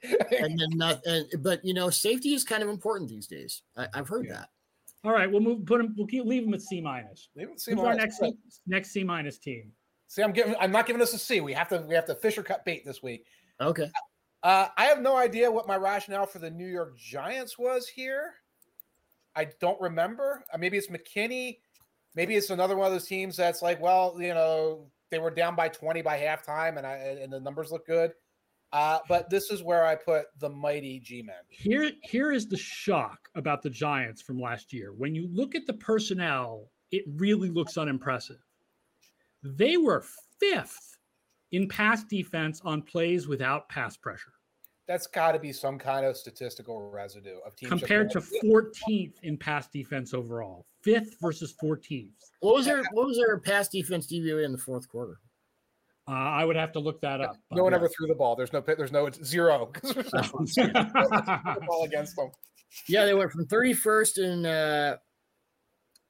and then not. And but you know, safety is kind of important these days. I, I've heard Yeah. that. All right, we'll move. Put them. We'll keep, leave them at C minus. Leave it, see, Who's our Lawrence. next C, next C minus team? See, I'm giving. I'm not giving us a C. We have to. We have to fish or cut bait this week. Okay. Uh, I have no idea what my rationale for the New York Giants was here. I don't remember. Uh, maybe it's McKinney. Maybe it's another one of those teams that's like, well, you know, they were down by 20 by halftime, and I and the numbers look good. Uh, but this is where I put the mighty G-men. Here, here is the shock about the Giants from last year. When you look at the personnel, it really looks unimpressive. They were fifth in pass defense on plays without pass pressure, That's got to be some kind of statistical residue of teams just compared to 14th in pass defense overall. Fifth versus 14th. What was their What was their pass defense DVOA in the fourth quarter? Uh, I would have to look that up. No one but- ever threw the ball. There's no. There's no. It's zero. 'cause there's no the ball against them. Yeah, they went from 31st in uh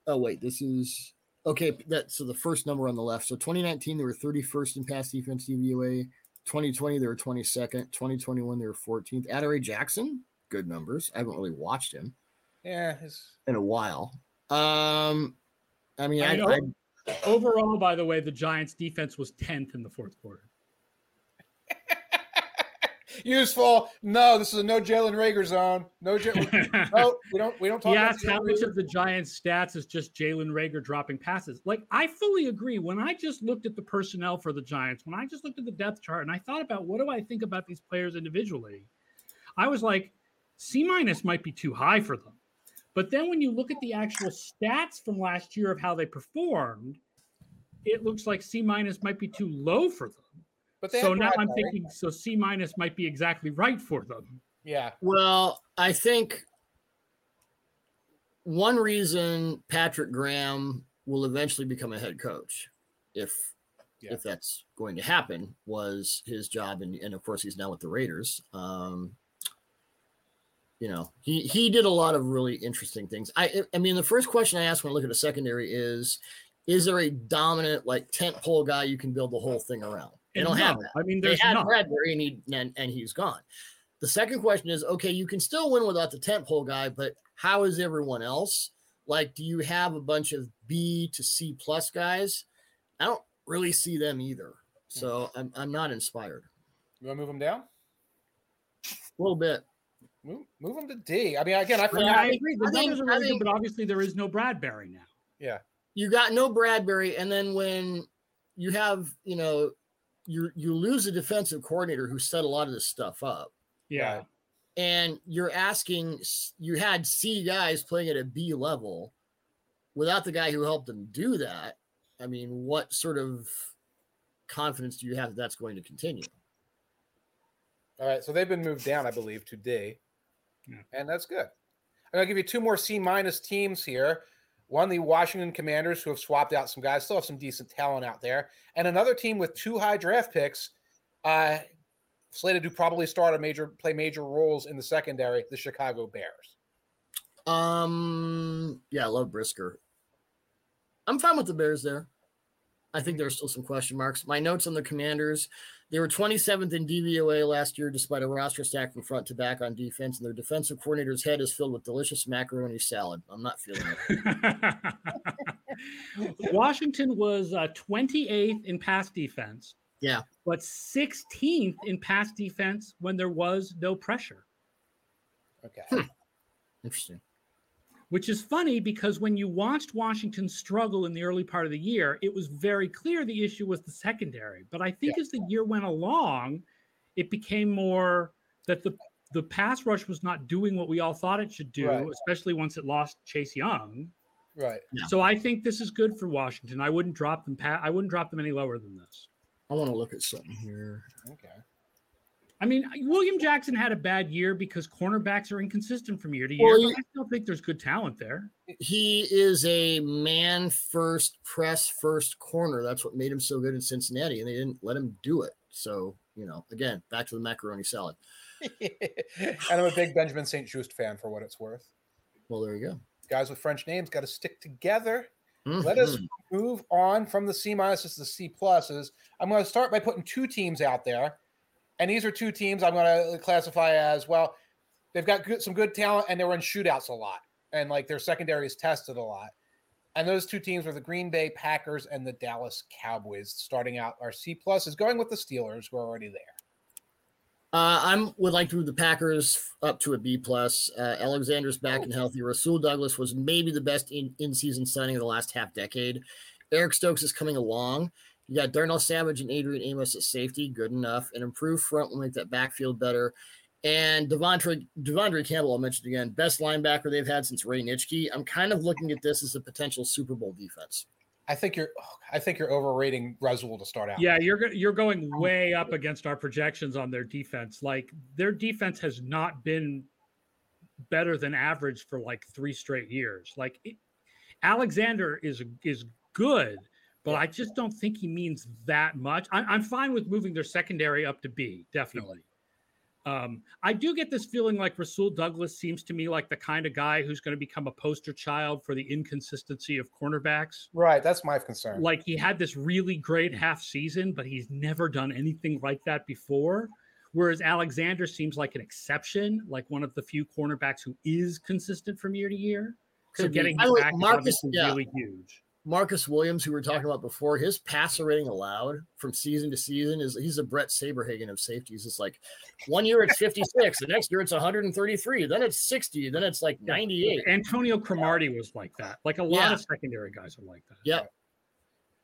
oh wait, this is okay. That so the first number on the left. So 2019 they were 31st in pass defense DVOA. 2020 they were 22nd. 2021 they were 14th. Adoree Jackson, good numbers. I haven't really watched him Yeah. It's, in a while. Um, I mean, I I, know. I, Overall, by the way, the Giants' defense was 10th in the fourth quarter. useful. No, this is a no Jalen Reagor zone. No, J- no, we don't. We don't talk. Asked how much of the Giants' stats is just Jalen Reagor dropping passes. Like, I fully agree. When I just looked at the personnel for the Giants, when I just looked at the depth chart and I thought about what do I think about these players individually, I was like, C minus might be too high for them. But then when you look at the actual stats from last year of how they performed, it looks like C minus might be too low for them. But they So now I'm Bradberry. thinking, so C minus might be exactly right for them. Yeah. well, I think one reason Patrick Graham will eventually become a head coach, if Yeah. if that's going to happen, was his job, and, and of course he's now with the Raiders. Um, you know, he he did a lot of really interesting things. I I mean, the first question I ask when I look at a secondary is, is there a dominant like tent pole guy you can build the whole thing around? They don't no, have that. I mean, They had. Bradberry and he and, and he's gone. The second question is, okay, you can still win without the tent pole guy, but how is everyone else? Like, do you have a bunch of B to C plus guys? I don't really see them either. So hmm. I'm I'm not inspired. You want to move them down? A little bit. Move, move them to D. I mean, again, I I, I agree. The I think- numbers are I really think- good, but obviously there is no Bradberry now. yeah. You got no Bradberry, and then when you have, you know, you you lose a defensive coordinator who set a lot of this stuff up. Yeah. Right. and you're asking you had C guys playing at a B level without the guy who helped them do that. I mean, what sort of confidence do you have that that's going to continue? All right, so they've been moved down, I believe, to D, Yeah. and that's good. I'm gonna give you two more C minus teams here. One, the Washington Commanders, who have swapped out some guys, still have some decent talent out there, and another team with two high draft picks, uh, slated to probably start a major play major roles in the secondary, the Chicago Bears. Um, yeah, I love Brisker. I'm fine with the Bears there. I think there are still some question marks. My notes on the Commanders: they were 27th in DVOA last year, despite a roster stack from front to back on defense, and their defensive coordinator's head is filled with delicious macaroni salad. I'm not feeling it. Washington was uh, 28th in pass defense. Yeah. But 16th in pass defense when there was no pressure, Okay. Interesting. Which is funny because when you watched Washington struggle in the early part of the year, it was very clear the issue was the secondary. But I think as the year went along, it became more that the the pass rush was not doing what we all thought it should do, Right. especially once it lost Chase Young. Right. So I think this is good for Washington. I wouldn't drop them. Pa- I wouldn't drop them any lower than this. I want to look at something here. Okay. I mean, William Jackson had a bad year because cornerbacks are inconsistent from year to year. Well, but I still think there's good talent there. He is a man first, press first corner. That's what made him so good in Cincinnati, and they didn't let him do it. So, you know, again, back to the macaroni salad. and I'm a big Benjamin St-Juste fan for what it's worth. Well, there you go. Guys with French names got to stick together. Let us Mhm. move on from the C minuses to the C pluses. I'm going to start by putting two teams out there, and these are two teams I'm going to classify as well. They've got good, some good talent, and they were in shootouts a lot, and like their secondary is tested a lot. And those two teams were the Green Bay Packers and the Dallas Cowboys. Starting out, our C plus is going with the Steelers, who are already there. Uh, I'm would like to move the Packers up to a B plus. Uh, Alexander's back and healthy. Rasul Douglas was maybe the best in in season signing of the last half decade. Eric Stokes is coming along. You got Darnell Savage and Adrian Amos at safety, good enough. An improved front will make that backfield better. And Devontre Devondre Campbell, I'll mention again, best linebacker they've had since Ray Nitschke. I'm kind of looking at this as a potential Super Bowl defense. I think you're, I think you're overrating Rasul to start out. Yeah, you're you're going way up against our projections on their defense. Like their defense has not been better than average for like three straight years. Like it, Alexander is is good, but I just don't think he means that much. I, I'm fine with moving their secondary up to B, definitely. Um, I do get this feeling like Rasul Douglas seems to me like the kind of guy who's going to become a poster child for the inconsistency of cornerbacks Right. That's my concern. like he had this really great half season, but he's never done anything like that before. Whereas Alexander seems like an exception, like one of the few cornerbacks who is consistent from year to year. So be. getting him back Marcus- is yeah. really huge. Marcus Williams, who we were talking about before, his passer rating allowed from season to season is he's a Bret Saberhagen of safeties. It's like one year it's 56, the next year it's 133, then it's 60, then it's like 98. Antonio Cromartie was like that. Like a lot Yeah. of secondary guys are like that. Yeah.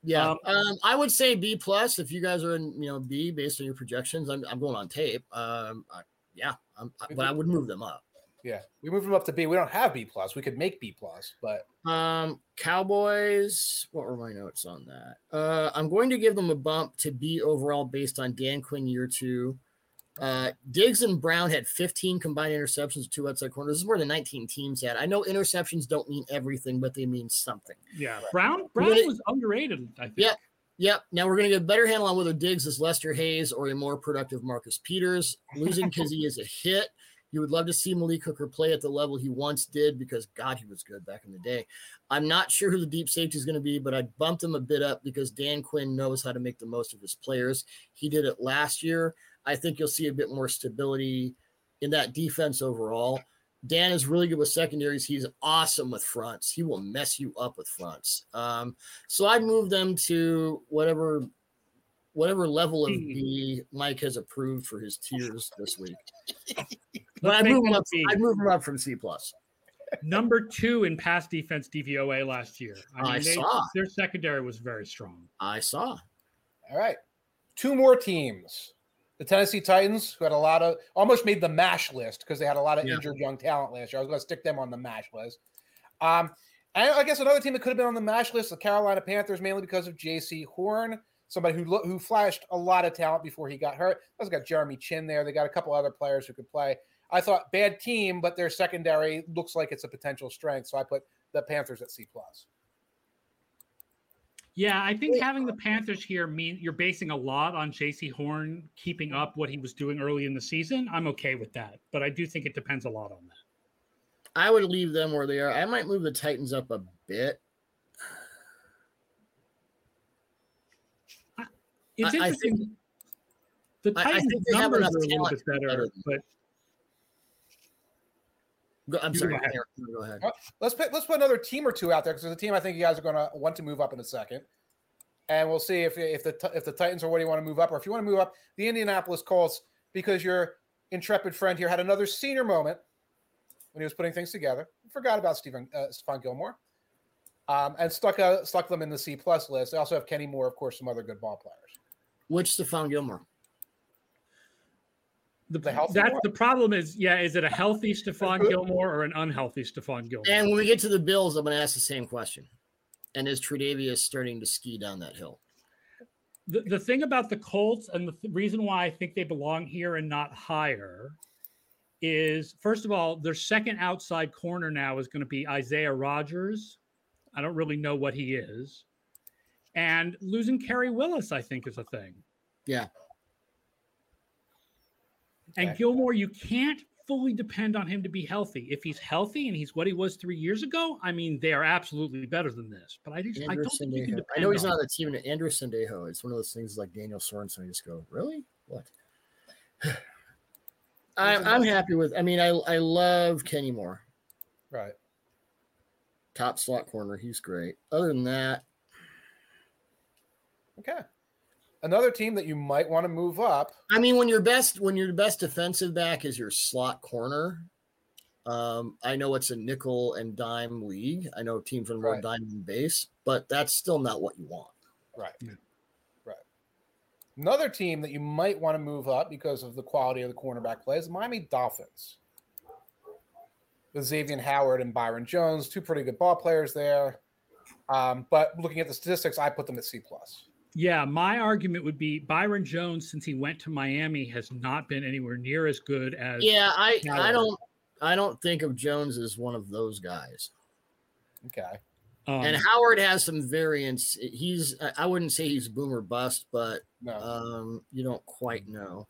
Yeah, Um, um, I would say B plus if you guys are in you know B based on your projections. I'm, I'm going on tape. Um, I, yeah, I'm, I- but I would move them up. Yeah, we moved them up to B. We don't have B plus. We could make B plus, but Um, Cowboys. What were my notes on that? Uh, I'm going to give them a bump to B overall based on Dan Quinn year two. Uh, Diggs and Brown had 15 combined interceptions, two outside corners. This is more than 19 teams had. I know interceptions don't mean everything, but they mean something. Yeah. Brown Brown Really- was underrated, I think. Yeah. Yep. Now we're going to get a better handle on whether Diggs is Lester Hayes or a more productive Marcus Peters. Losing because he is a hit. You would love to see Malik Hooker play at the level he once did because God, he was good back in the day. I'm not sure who the deep safety is going to be, but I bumped him a bit up because Dan Quinn knows how to make the most of his players. He did it last year. I think you'll see a bit more stability in that defense overall. Dan is really good with secondaries. He's awesome with fronts. He will mess you up with fronts. Um, so I'd move them to whatever whatever level of B. B Mike has approved for his tiers this week. But Let's I'd move them them up. B. I'd move them up from C plus. Number two in pass defense DVOA last year. I they- saw. their secondary was very strong. I saw. all right. Two more teams. The Tennessee Titans, who had a lot of almost made the MASH list because they had a lot of Yeah. injured young talent last year. I was going to stick them on the MASH list. Um, and I guess another team that could have been on the MASH list, the Carolina Panthers, mainly because of Jaycee Horn. somebody who who flashed a lot of talent before he got hurt. They also got Jeremy Chinn there. They got a couple other players who could play. I thought bad team, but their secondary looks like it's a potential strength. So I put the Panthers at C plus. Yeah, I think having the Panthers here mean you're basing a lot on Jaycee Horn keeping up what he was doing early in the season. I'm okay with that, but I do think it depends a lot on that. I would leave them where they are. I might move the Titans up a bit. It's I- I interesting. think- the I- I Titans think numbers are a little bit better, better than- but Go, I'm You sorry. go ahead. Go ahead. Let's put let's put another team or two out there because there's a team I think you guys are going to want to move up in a second, and we'll see if if the if the Titans are where you want to move up, or if you want to move up the Indianapolis Colts because your intrepid friend here had another senior moment when he was putting things together. Forgot about Stephen uh, Stephon Gilmore, um, and stuck uh, stuck them in the C plus list. They also have Kenny Moore, of course, some other good ball players. Which Stephon Gilmore? The, The healthy that's one? the problem is yeah, is it a healthy Stephon Gilmore or an unhealthy Stephon Gilmore? And when we get to the Bills, I'm going to ask the same question. And is Tredavious starting to ski down that hill? the, the thing about the Colts and the th- reason why I think they belong here and not higher is first of all, their second outside corner now is going to be Isaiah Rodgers. I don't really know what he is. And losing Khari Willis, I think, is a thing. Yeah. And Okay. Gilmore, you can't fully depend on him to be healthy. If he's healthy and he's what he was three years ago, I mean, they are absolutely better than this. But I just I don't think you can depend I know he's on not on the team. Andrew Sendejo. It's one of those things like Daniel Sorensen. I just go, really? What? I'm, I'm happy with. I mean, I I love Kenny Moore, Right. top slot corner. He's great. Other than that, Okay. Another team that you might want to move up. I mean, when your best when your best defensive back is your slot corner, um, I know it's a nickel and dime league. I know teams run more Right. dime than base, but that's still not what you want. Right. Yeah. Right. Another team that you might want to move up because of the quality of the cornerback play is Miami Dolphins. With Xavier Howard and Byron Jones, two pretty good ball players there. Um, but looking at the statistics, I put them at C plus. Yeah, my argument would be Byron Jones, since he went to Miami, has not been anywhere near as good as. Yeah, I I don't I don't think of Jones as one of those guys. Okay. um, and Howard has some variance. He's I- I wouldn't say he's boom or bust, but No. um, you don't quite know.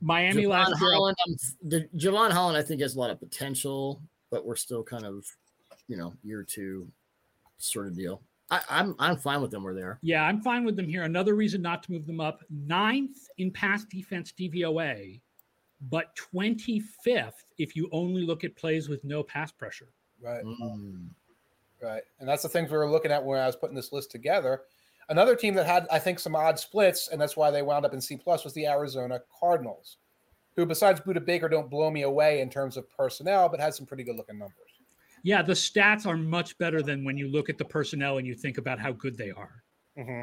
Miami Jevon last year. Holland, I'm, the Jevon Holland, I think has a lot of potential, but we're still kind of, you know, year two sort of deal. I, I'm I'm fine with them where they are. Yeah, I'm fine with them here. Another reason not to move them up: ninth in pass defense DVOA, but 25th if you only look at plays with no pass pressure. Right. Mm. Right. And that's the things we were looking at when I was putting this list together. Another team that had, I think, some odd splits, and that's why they wound up in C plus was the Arizona Cardinals, who besides Budda Baker don't blow me away in terms of personnel, but had some pretty good looking numbers. Yeah, the stats are much better than when you look at the personnel and you think about how good they are. Mm-hmm.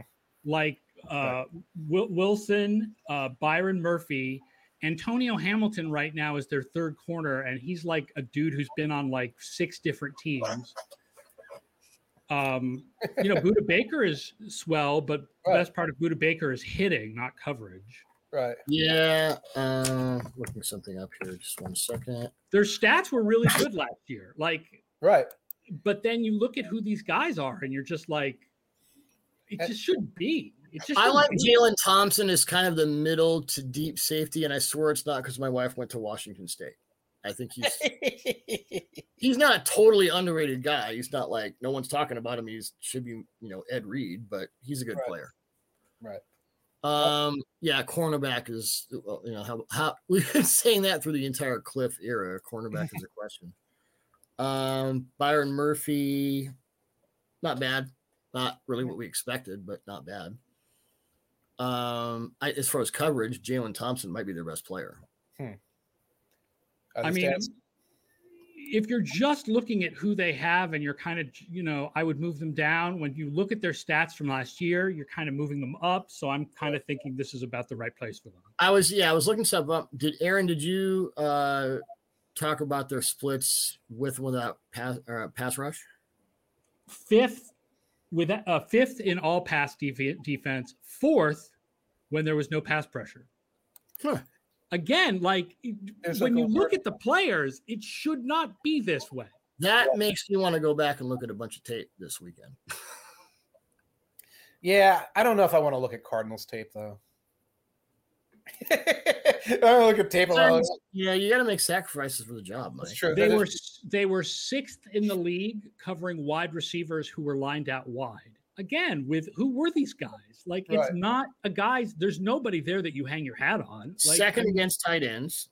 like uh, Wil- Wilson, uh, Byron Murphy, Antonio Hamilton right now is their third corner, and he's like a dude who's been on like six different teams. Um, you know, Budda Baker is swell, but the best part of Budda Baker is hitting, not coverage. Right. Yeah, uh, looking something up here. Just one second. Their stats were really good last year. Like, Right. but then you look at who these guys are, and you're just like, it just shouldn't be. It just I shouldn't like. Jalen Thompson as kind of the middle to deep safety, and I swear it's not because my wife went to Washington State. I think he's he's not a totally underrated guy. He's not like no one's talking about him. He's should be you know Ed Reed, but he's a good Right. player. Right. Um. Yeah, cornerback is well, you know how how we've been saying that through the entire Kliff era. Cornerback is a question. Um. Byron Murphy, not bad. Not really what we expected, but not bad. Um. I, as far as coverage, Jalen Thompson might be their best player. Uh, I mean, stats- if you're just looking at who they have and you're kind of, you know, I would move them down. When you look at their stats from last year, you're kind of moving them up. So I'm kind of thinking this is about the right place for them. I was yeah, I was looking stuff up. Did Aaron? Did you uh talk about their splits with without pass uh, pass rush? Fifth with a uh, fifth in all pass def- defense, fourth when there was no pass pressure. Huh. Again, like There's when you look word- at the players, it should not be this way. That makes me want to go back and look at a bunch of tape this weekend. Yeah, I don't know if I want to look at Cardinals tape though. I don't wanna look at tape alone. Yeah, you got to make sacrifices for the job, Mike. That's true. They That were is- they were sixth in the league covering wide receivers who were lined out wide. Again, with who were these guys? Like it's not a guys. There's nobody there that you hang your hat on. Like, Second I- against tight ends.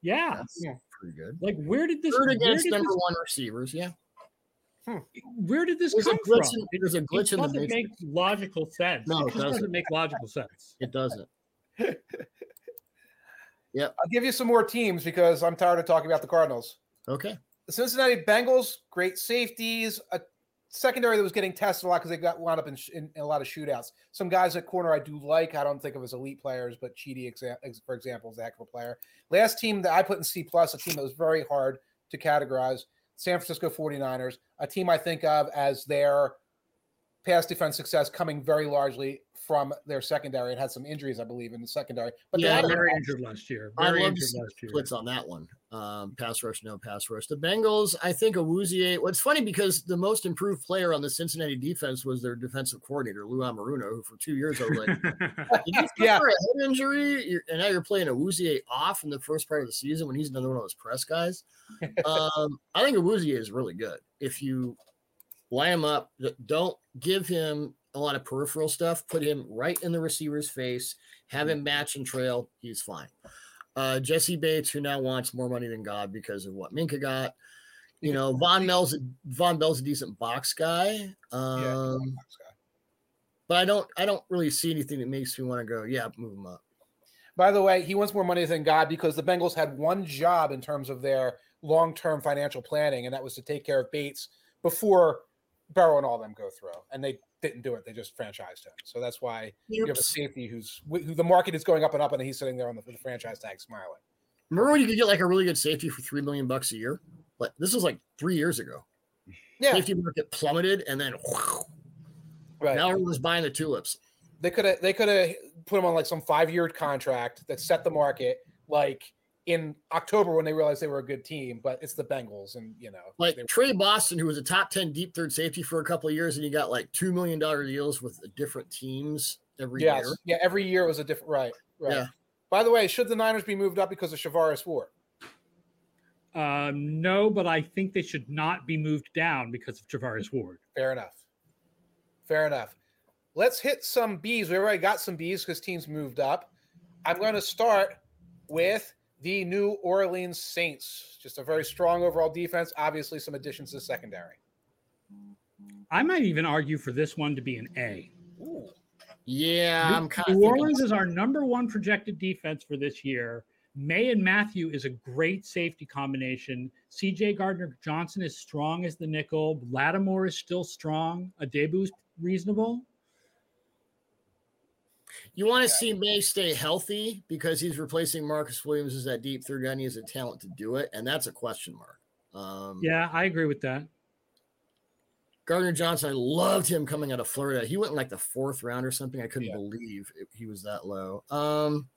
yeah. That's Yeah. pretty good. Like where did this? Third against number this, one receivers. Yeah. Hmm. where did this There's a come glitch from? in- there's a it glitch in the doesn't make logical sense. No, it it doesn't doesn't. make logical sense. It doesn't. I'll give you some more teams because I'm tired of talking about the Cardinals. Okay. The Cincinnati Bengals, great safeties, a secondary that was getting tested a lot because they got wound up in, in, in a lot of shootouts. Some guys at corner I do like. I don't think of as elite players, but Cheedy, for example, is a heck of a player. Last team that I put in C plus, a team that was very hard to categorize, San Francisco 49ers, a team I think of as their pass defense success coming very largely from their secondary. It had some injuries, I believe, in the secondary, but they Yeah, had a- very injured last year. Very to injured last year. splits on that one. Um, pass rush, no pass rush. The Bengals, I think Awuzie. What's funny because the most improved player on the Cincinnati defense was their defensive coordinator, Lou Anarumo, who for two years I was like, Did you Yeah. a head injury? You're, and now you're playing Awuzie off in the first part of the season when he's another one of those press guys. um, I think Awuzie is really good. If you line him up, don't give him a lot of peripheral stuff. Put him right in the receiver's face. Have him match and trail. He's fine. Uh, Jessie Bates, who now wants more money than God because of what Minkah got. You know, Von Mel's Vonn Bell's a decent box guy. Um, but I don't I don't really see anything that makes me want to go, yeah, move him up. By the way, he wants more money than God because the Bengals had one job in terms of their long-term financial planning, and that was to take care of Bates before Burrow and all them go through. And they didn't do it; they just franchised him. So that's why you have a safety who's who the market is going up and up, and he's sitting there on the, the franchise tag smiling. Remember when you could get like a really good safety for three million bucks a year? Like this was like three years ago. Yeah, Safety market plummeted, and then right. now everyone's buying the tulips. they could have they could have put him on like some five-year contract that set the market like in October when they realized they were a good team, but it's the Bengals, and you know, Like they- Tre Boston, who was a top ten deep third safety for a couple of years, and he got like two million dollar deals with different teams every yes, year. yeah, every year was a different right, right. Yeah. By the way, should the Niners be moved up because of Charvarius Ward? Um, no, but I think they should not be moved down because of Charvarius Ward. Fair enough. Fair enough. Let's hit some B's. We already got some B's because teams moved up. I'm going to start with the New Orleans Saints. Just a very strong overall defense. Obviously, some additions to the secondary. I might even argue for this one to be an A. Ooh. Yeah, New- I'm kind New of Orleans is our number one projected defense for this year. Maye and Mathieu is a great safety combination. CJ Gardner Johnson is strong as the nickel. Lattimore is still strong. Adebo's reasonable. You want to see Maye stay healthy because he's replacing Marcus Williams as that deep third guy. He has a talent to do it, and that's a question mark. Um, Yeah, I agree with that. Gardner Johnson, I loved him coming out of Florida. He went in like the fourth round or something. I couldn't Yeah. believe it, he was that low. Um,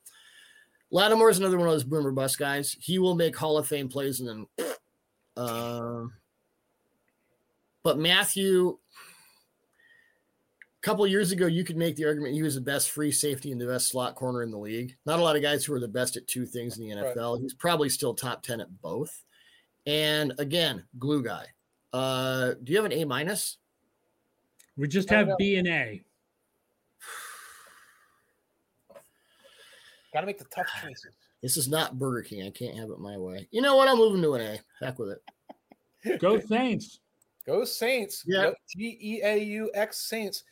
Lattimore is another one of those boomer bust guys. He will make Hall of Fame plays and then. Um, but Mathieu, couple years ago, you could make the argument he was the best free safety and the best slot corner in the league. Not a lot of guys who are the best at two things in the Right. NFL. He's probably still top 10 at both. And again, glue guy. Uh, do you have an A minus? We just have. B and A. Got to make the tough choices. This is not Burger King. I can't have it my way. You know what? I'm moving to an A. Heck with it. Go Saints. Go Saints. Yeah. G E A U X Saints.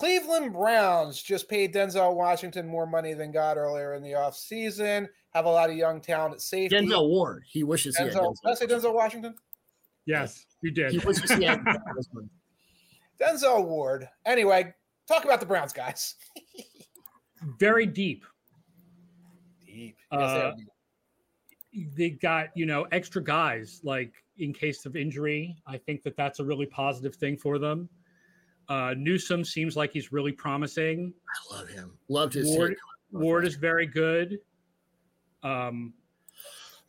Cleveland Browns just paid Denzel Washington more money than God earlier in the offseason. Have a lot of young talent at safety. Denzel Ward. He wishes he had Denzel, Denzel. did I say Denzel Washington? Yes, you did. He wishes he had Denzel. Denzel Ward. Anyway, talk about the Browns, guys. Very deep. Deep. Yes, Uh, deep. they got you know extra guys like in case of injury i think that that's a really positive thing for them Uh, Newsome seems like he's really promising. I love him. Loved his Ward, take. Ward is very good. Um,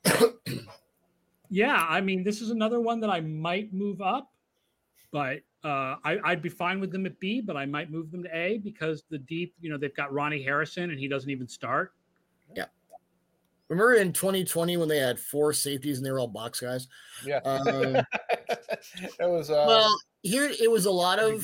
yeah, I mean, this is another one that I might move up, but uh, I, I'd be fine with them at B, but I might move them to A because the deep, you know, they've got Ronnie Harrison and he doesn't even start. Yeah. Remember in 2020 when they had four safeties and they were all box guys? Yeah. Um, it was uh well, here it was a lot of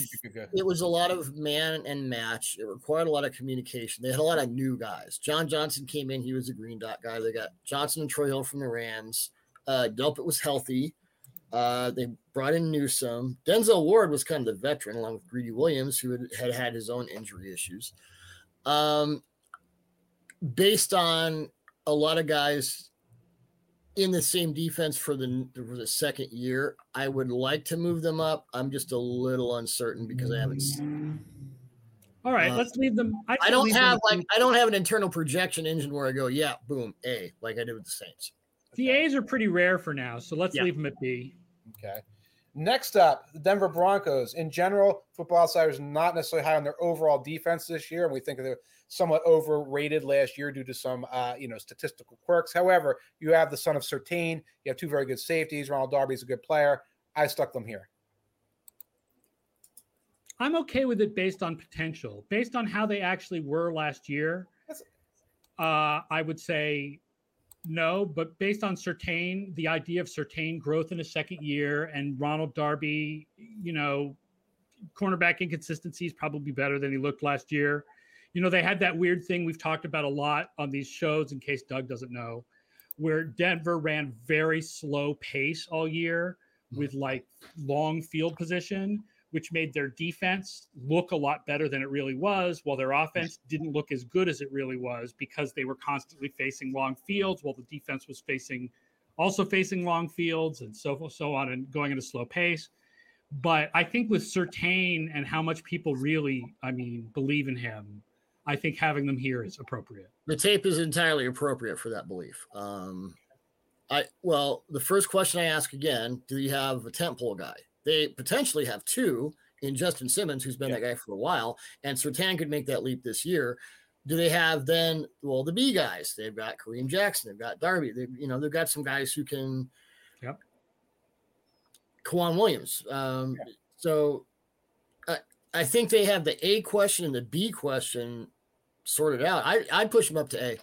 it was a lot of man and match. It required a lot of communication. They had a lot of new guys. John Johnson came in; he was a green dot guy. They got Johnson and Troy Hill from the Rams. Uh, Delpit was healthy. Uh, they brought in Newsome. Denzel Ward was kind of the veteran, along with Greedy Williams, who had, had had his own injury issues. Um, based on a lot of guys in the same defense for the for the second year, I would like to move them up. I'm just a little uncertain because I haven't. s- All right, Uh, let's leave them. I'd I don't leave them have at like B. I don't have an internal projection engine where I go, yeah, boom, A, like I did with the Saints. the A's are pretty rare for now, so let's Yeah. leave them at B. Okay. Next up, the Denver Broncos. In general, Football Outsiders not necessarily high on their overall defense this year, and we think they're somewhat overrated last year due to some, uh, you know, statistical quirks. However, you have the son of Surtain. You have two very good safeties. Ronald Darby's a good player. I stuck them here. I'm okay with it based on potential, based on how they actually were last year. Uh, I would say no, but based on Surtain, the idea of Certain growth in a second year and Ronald Darby, you know, cornerback inconsistency is probably better than he looked last year. You know, they had that weird thing we've talked about a lot on these shows, in case Doug doesn't know, where Denver ran very slow pace all year hmm. with like long field position which made their defense look a lot better than it really was, while their offense didn't look as good as it really was because they were constantly facing long fields, while the defense was facing also facing long fields and so so on and going at a slow pace. But I think with Surtain and how much people really, I mean, believe in him, I think having them here is appropriate. The tape is entirely appropriate for that belief. Um, I well, the first question I ask again: Do you have a tentpole guy? They potentially have two in Justin Simmons, who's been that guy for a while, and Surtain could make that leap this year. Do they have then? Well, the B guys. They've got Kareem Jackson. They've got Darby. They, you know, they've got some guys who can. Yep. K'Waun Williams. Um, So, I I think they have the A question and the B question sorted out. I I'd push them up to A.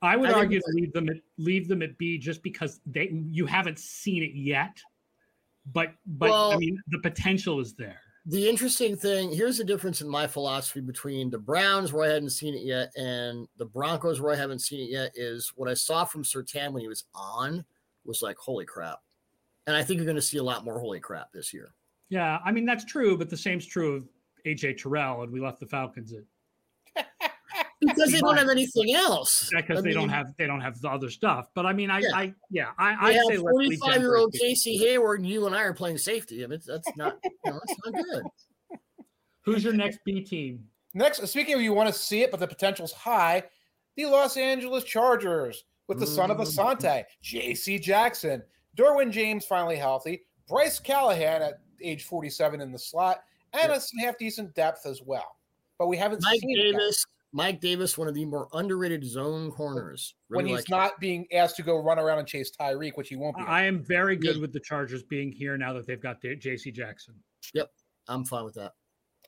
I would I think argue to leave them at leave them at B just because they you haven't seen it yet. But but I mean the potential is there. the interesting thing here's the difference in my philosophy between the Browns, where I hadn't seen it yet, and the Broncos, where I haven't seen it yet, is what I saw from Surtain when he was on was like, holy crap. And I think you're going to see a lot more holy crap this year. Yeah, I mean that's true, but the same's true of AJ Terrell, and we left the Falcons at Because they don't have anything else. because I they don't have they don't have the other stuff. But I mean, I Yeah. I yeah, I I say have 45 year old. Casey Hayward, and you and I are playing safety. I mean, that's not, you know, that's not good. Who's your next B team? Next, speaking of you want to see it, but the potential's high, the Los Angeles Chargers with the son of Mm. Asante, J.C. Jackson, Derwin James finally healthy, Bryce Callahan at age 47 in the slot, and a some half decent depth as well. But we haven't Mike seen it yet. Davis, Mike Davis, one of the more underrated zone corners. when he's like him. not being asked to go run around and chase Tyreek, which he won't be. I am very good Yeah. with the Chargers being here now that they've got J- JC Jackson. Yep, I'm fine with that.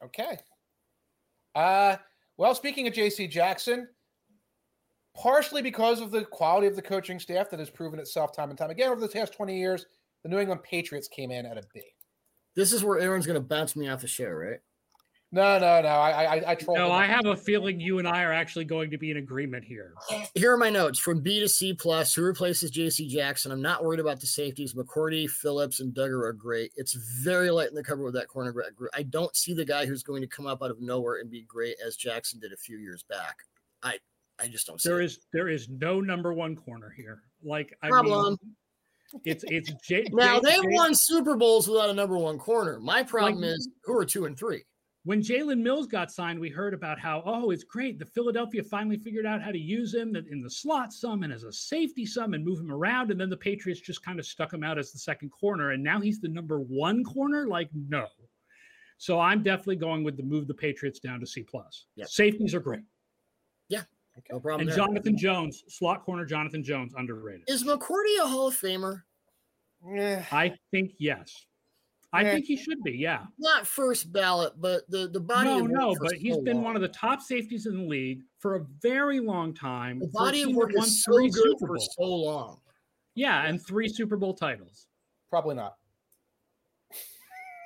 Okay. Uh, well, speaking of JC Jackson, partially because of the quality of the coaching staff that has proven itself time and time again over the past 20 years, the New England Patriots came in at a B. This is where Aaron's going to bounce me off the show, right? No, no, no. I I, I trolled. No, him. I have a feeling you and I are actually going to be in agreement here. Here are my notes from B to C plus. Who replaces J.C. Jackson? I'm not worried about the safeties. McCourty, Phillips, and Dugger are great. It's very light in the cover with that cornerback group. I don't see the guy who's going to come up out of nowhere and be great as Jackson did a few years back. I I just don't see There it. is there is no number one corner here. Like I Problem. mean, it's it's J, Now J- they J- won Super Bowls without a number one corner. My problem Like- is who are two and three. When Jalen Mills got signed, we heard about how, oh, it's great. The Philadelphia finally figured out how to use him in the slot some and as a safety some and move him around. And then the Patriots just kind of stuck him out as the second corner. And now he's the number one corner. Like, no. So I'm definitely going with the move the Patriots down to C plus. Yep. Safeties are great. Yeah. No problem. And there. Jonathan Jones, slot corner Jonathan Jones, underrated. is McCourty a Hall of Famer? I think yes. I think he should be, yeah. Not first ballot, but the the body. No, of work no, for but he's so been long. one of the top safeties in the league for a very long time. The body of work is so good Super for Bowls. so long. Yeah, and three Super Bowl titles. probably not.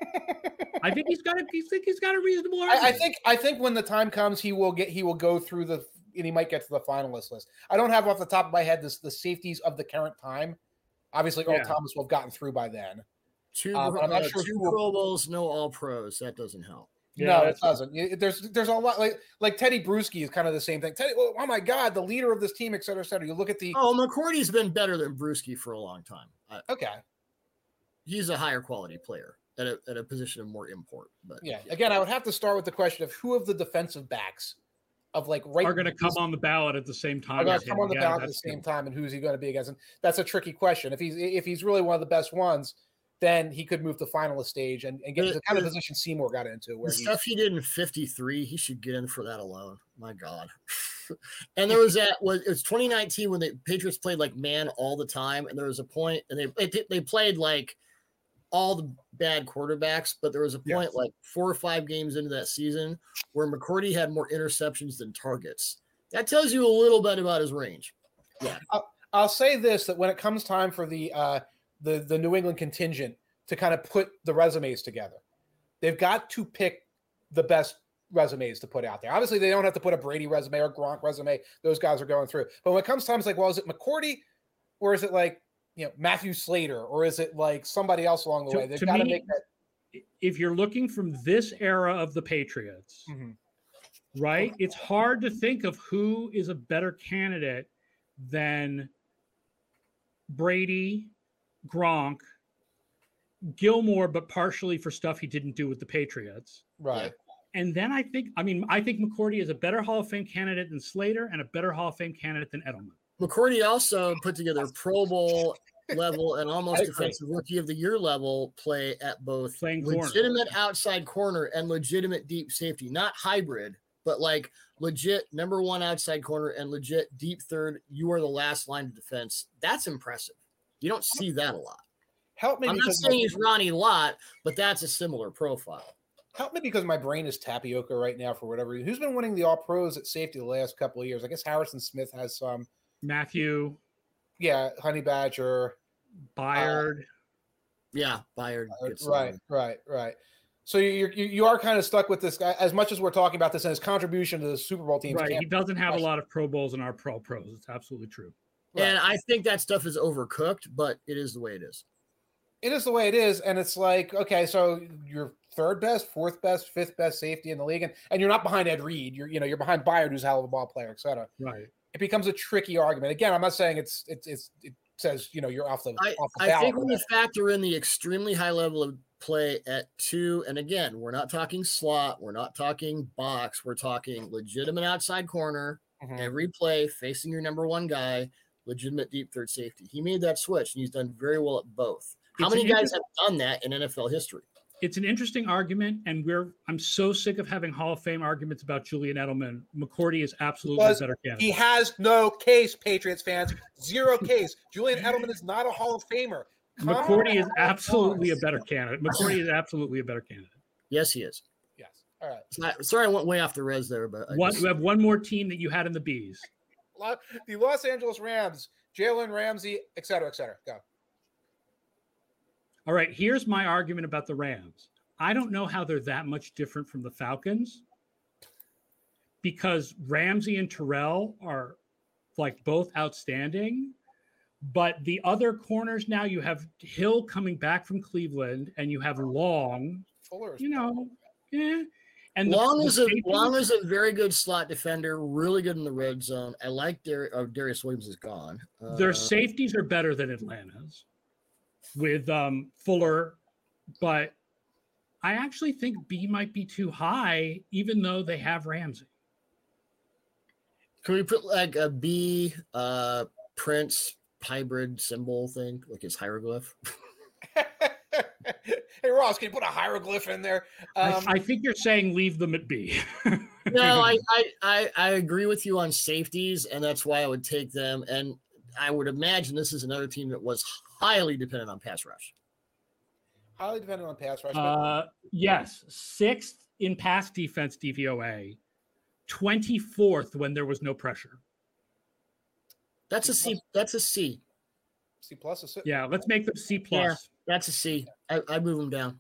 I think he's got a he's think he's got a reasonable I, I think I think when the time comes, he will get he will go through the and he might get to the finalist list. I don't have off the top of my head this the safeties of the current time. Obviously, Earl Yeah. Thomas will have gotten through by then. Two, Uh, I'm not uh, sure two who will- Pro Bowls, no All Pros. That doesn't help. Yeah, no, it doesn't. You- There's there's a lot like like Teddy Bruschi is kind of the same thing. Teddy, oh, oh my God, the leader of this team, et cetera, et cetera. You look at the Oh, McCourty's been better than Bruschi for a long time. I, okay, he's a higher quality player at a, at a position of more import. But yeah. Again, I would have to start with the question of who of the defensive backs of like right are going to come on the ballot at the same are time. going to come on the Yeah, ballot at the same good. time, and who's he going to be against? And that's a tricky question. If he's if he's really one of the best ones, then he could move to finalist stage and, and get The- into the kind of position Seymour got into, where the he stuff he did in 53, he should get in for that alone. My God. and there was that was it was 2019 when the Patriots played like man all the time, and there was a point, and they they, they played like all the bad quarterbacks, but there was a Yeah. point like four or five games into that season where McCourty had more interceptions than targets. That tells you a little bit about his range. Yeah. I'll say this: that when it comes time for the uh, the the New England contingent to kind of put the resumes together, they've got to pick the best resumes to put out there. Obviously, they don't have to put a Brady resume or Gronk resume; those guys are going through. But when it comes time, it's like, well, is it McCourty, or is it like you know Matthew Slater, or is it like somebody else along the To- way? They've got to me- make that. If you're looking from this era of the Patriots, Mhm. right? It's hard to think of who is a better candidate than Brady, Gronk, Gilmore, but partially for stuff he didn't do with the Patriots. Right. And then I think, I mean, I think McCourty is a better Hall of Fame candidate than Slater and a better Hall of Fame candidate than Edelman. McCourty also put together Pro Bowl level and almost defensive rookie of the year level play at both Playing corner. legitimate outside corner and legitimate deep safety, not hybrid, but like legit number one outside corner and legit deep third. You are the last line of defense. That's impressive. You don't see that a lot. Help me I'm not saying he's Ronnie Lott, but that's a similar profile. Help me because my brain is tapioca right now for whatever reason. Who's been winning the All Pros at safety the last couple of years? I guess Harrison Smith has some. Matthew, Yeah, Honey Badger. Byard. Yeah, Byard. Uh, gets right, some. right, right. So you're, you you are kind of stuck with this guy as much as we're talking about this and his contribution to the Super Bowl team. right. He doesn't have a lot of Pro Bowls in our Pro Pros. It's absolutely true. And I think that stuff is overcooked, but it is the way it is. it is the way it is, and it's like okay, so you're third best, fourth best, fifth best safety in the league, and, and you're not behind Ed Reed. You're you know you're behind Byard, who's a hell of a ball player, etc. Right. It becomes a tricky argument. Again, I'm not saying it's it's, it's it says you know you're off the I, off the I think when you factor in the extremely high level of play at two, and again, we're not talking slot, we're not talking box, we're talking legitimate outside corner, Mhm. every play facing your number one guy, legitimate deep third safety. He made that switch and he's done very well at both. How It's many guys have done that in NFL history? It's an interesting argument, and we're I'm so sick of having Hall of Fame arguments about Julian Edelman. McCourty is absolutely Because a better candidate. He has no case, Patriots fans. Zero case. Julian Edelman is not a Hall of Famer. Come McCourty is absolutely a better candidate. McCourty is absolutely a better candidate. Yes, he is. Yes. All right. Not- sorry, I went way off the res there, but I One, just- we have one more team that you had in the bees. The Los Angeles Rams, Jalen Ramsey, et cetera, et cetera. Go. All right, here's my argument about the Rams. I don't know how they're that much different from the Falcons because Ramsey and Terrell are like both outstanding. But the other corners now, you have Hill coming back from Cleveland and you have Long, Fuller is you know, yeah. And Long the is a Long is a very good slot defender, really good in the red zone. I like Dar- oh, Darious Williams is gone. their Uh, safeties are better than Atlanta's with um, Fuller, but I actually think B might be too high, even though they have Ramsey. Can we put like a B uh Prince hybrid symbol thing, like his hieroglyph? hey Ross, can you put a hieroglyph in there? Um, I, I, think you're saying leave them at B. no, I, I, I I agree with you on safeties, and that's why I would take them. And I would imagine this is another team that was highly dependent on pass rush. Highly dependent on pass rush. Uh, yes, sixth in pass defense DVOA, twenty fourth when there was no pressure. That's a C. That's a C. C plus. A C. Yeah, let's make them C plus. Yeah, that's a C. I, I move them down.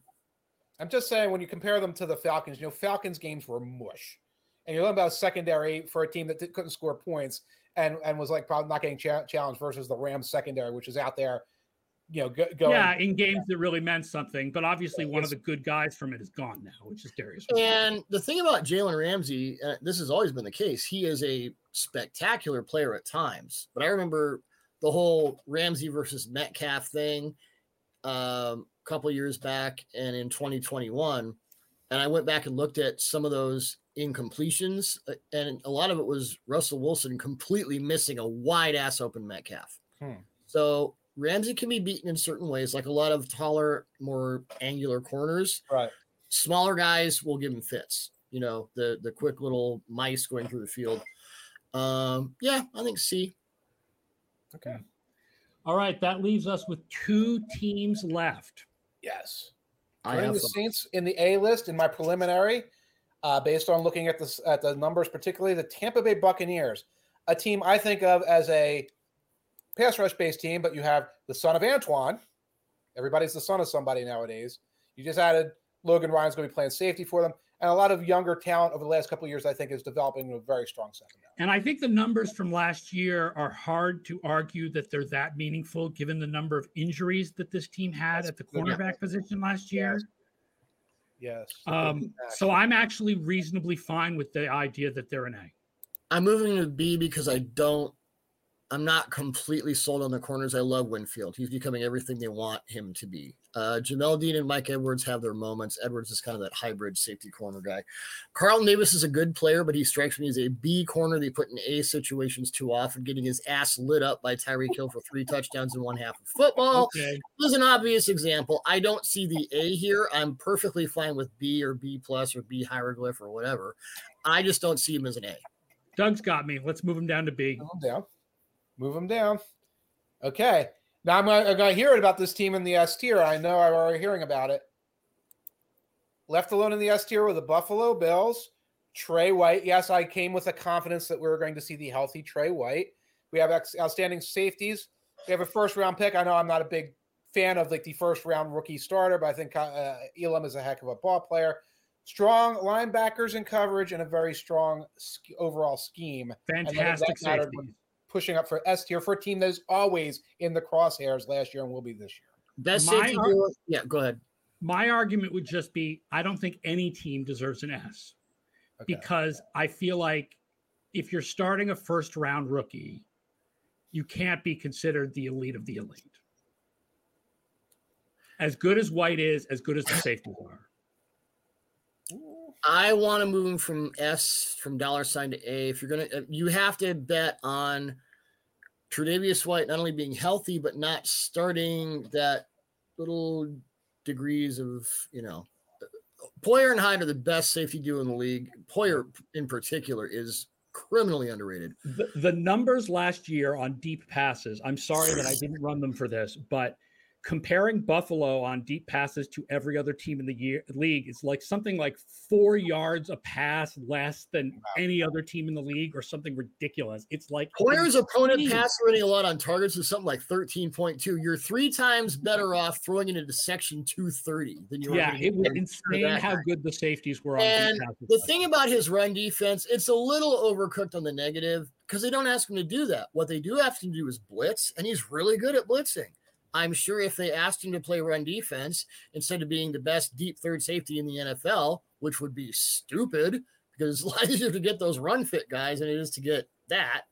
I'm just saying when you compare them to the Falcons, you know, Falcons games were mush, and you're talking about secondary for a team that couldn't score points and and was like probably not getting cha- challenged versus the Rams secondary, which is out there you know, go, going. Yeah, in games that really meant something, but obviously one of the good guys from it is gone now, which is Darious. And the thing about Jalen Ramsey, uh, this has always been the case. He is a spectacular player at times, but I remember the whole Ramsey versus Metcalf thing um, a couple years back, and in 2021, and I went back and looked at some of those incompletions, uh, and a lot of it was Russell Wilson completely missing a wide ass open Metcalf. Hmm. So Ramsey can be beaten in certain ways, like a lot of taller, more angular corners. Right. Smaller guys will give him fits. You know, the the quick little mice going through the field. Um, yeah, I think C. Okay. All right, that leaves us with two teams left. Yes. I have the Saints in the A list in my preliminary, uh, based on looking at the at the numbers, particularly the Tampa Bay Buccaneers, a team I think of as a pass rush based team, but you have the son of Antoine. Everybody's the son of somebody nowadays. You just added Logan Ryan's going to be playing safety for them. And a lot of younger talent over the last couple of years, I think, is developing a very strong second. And I think the numbers from last year are hard to argue that they're that meaningful given the number of injuries that this team had That's at the cornerback yeah. position last year. Yes. Um, so I'm actually reasonably fine with the idea that they're an A. I'm moving to B because I don't I'm not completely sold on the corners. I love Winfield. He's becoming everything they want him to be. Uh, Jamel Dean and Mike Edwards have their moments. Edwards is kind of that hybrid safety corner guy. Carlton Davis is a good player, but he strikes me as a B corner they put in A situations too often, getting his ass lit up by Tyreek Hill for three touchdowns in one half of football. Okay. This is an obvious example. I don't see the A here. I'm perfectly fine with B or B plus or B hieroglyph or whatever. I just don't see him as an A. Doug's got me. Let's move him down to B. Move him down. Move them down. Okay. Now I'm going to hear it about this team in the S tier. I know I'm already hearing about it. Left alone in the S tier with the Buffalo Bills. Tre White. Yes, I came with a confidence that we were going to see the healthy Tre White. We have outstanding safeties. We have a first round pick. I know I'm not a big fan of like the first round rookie starter, but I think uh, Elam is a heck of a ball player. Strong linebackers in coverage and a very strong overall scheme. Fantastic safety pushing up for S tier for a team that is always in the crosshairs last year and will be this year. Best safety ar- duo. Yeah, go ahead. My argument would just be I don't think any team deserves an S okay. because I feel like if you're starting a first round rookie, you can't be considered the elite of the elite. As good as White is, as good as the safeties are. I want to move him from S from dollar sign to A. If you're gonna, uh, you have to bet on Tre'Davious White not only being healthy but not starting that little degrees of you know. Poyer and Hyde are the best safety duo in the league. Poyer, in particular, is criminally underrated. The, the numbers last year on deep passes. I'm sorry that I didn't run them for this, but comparing Buffalo on deep passes to every other team in the year, league is like something like four yards a pass less than any other team in the league or something ridiculous. It's like Poyer's opponent pass rating a lot on targets is something like 13.2. You're three times better off throwing it into section 230 than you are. Yeah, it was insane how guy. good the safeties were and the thing about his run defense, it's a little overcooked on the negative because they don't ask him to do that. What they do have to do is blitz, and he's really good at blitzing. I'm sure if they asked him to play run defense instead of being the best deep third safety in the NFL, which would be stupid because it's easier to get those run fit guys than it is to get that.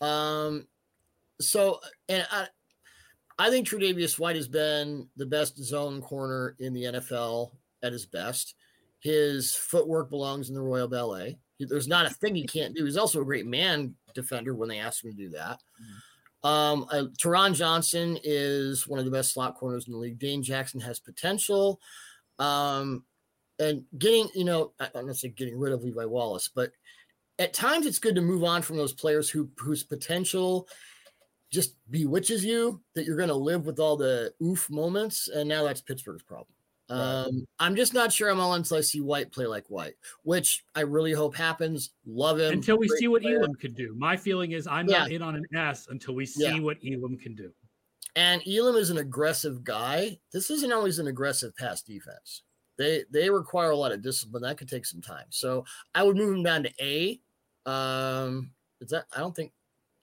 Um, so, and I, I think Tre'Davious White has been the best zone corner in the NFL at his best. His footwork belongs in the Royal Ballet. There's not a thing he can't do. He's also a great man defender when they ask him to do that. Mm-hmm. Um, uh, Taron Johnson is one of the best slot corners in the league. Dane Jackson has potential. Um, and getting, you know, I don't say getting rid of Levi Wallace, but at times it's good to move on from those players who whose potential just bewitches you that you're going to live with all the oof moments. And now that's Pittsburgh's problem. Um, I'm just not sure I'm all until I see White play like White, which I really hope happens. Love him until we see what player. Elam can do. My feeling is I'm yeah. not in on an S until we see yeah. what Elam can do. And Elam is an aggressive guy. This isn't always an aggressive pass defense. They they require a lot of discipline. That could take some time. So I would move him down to A. Um, is that I don't think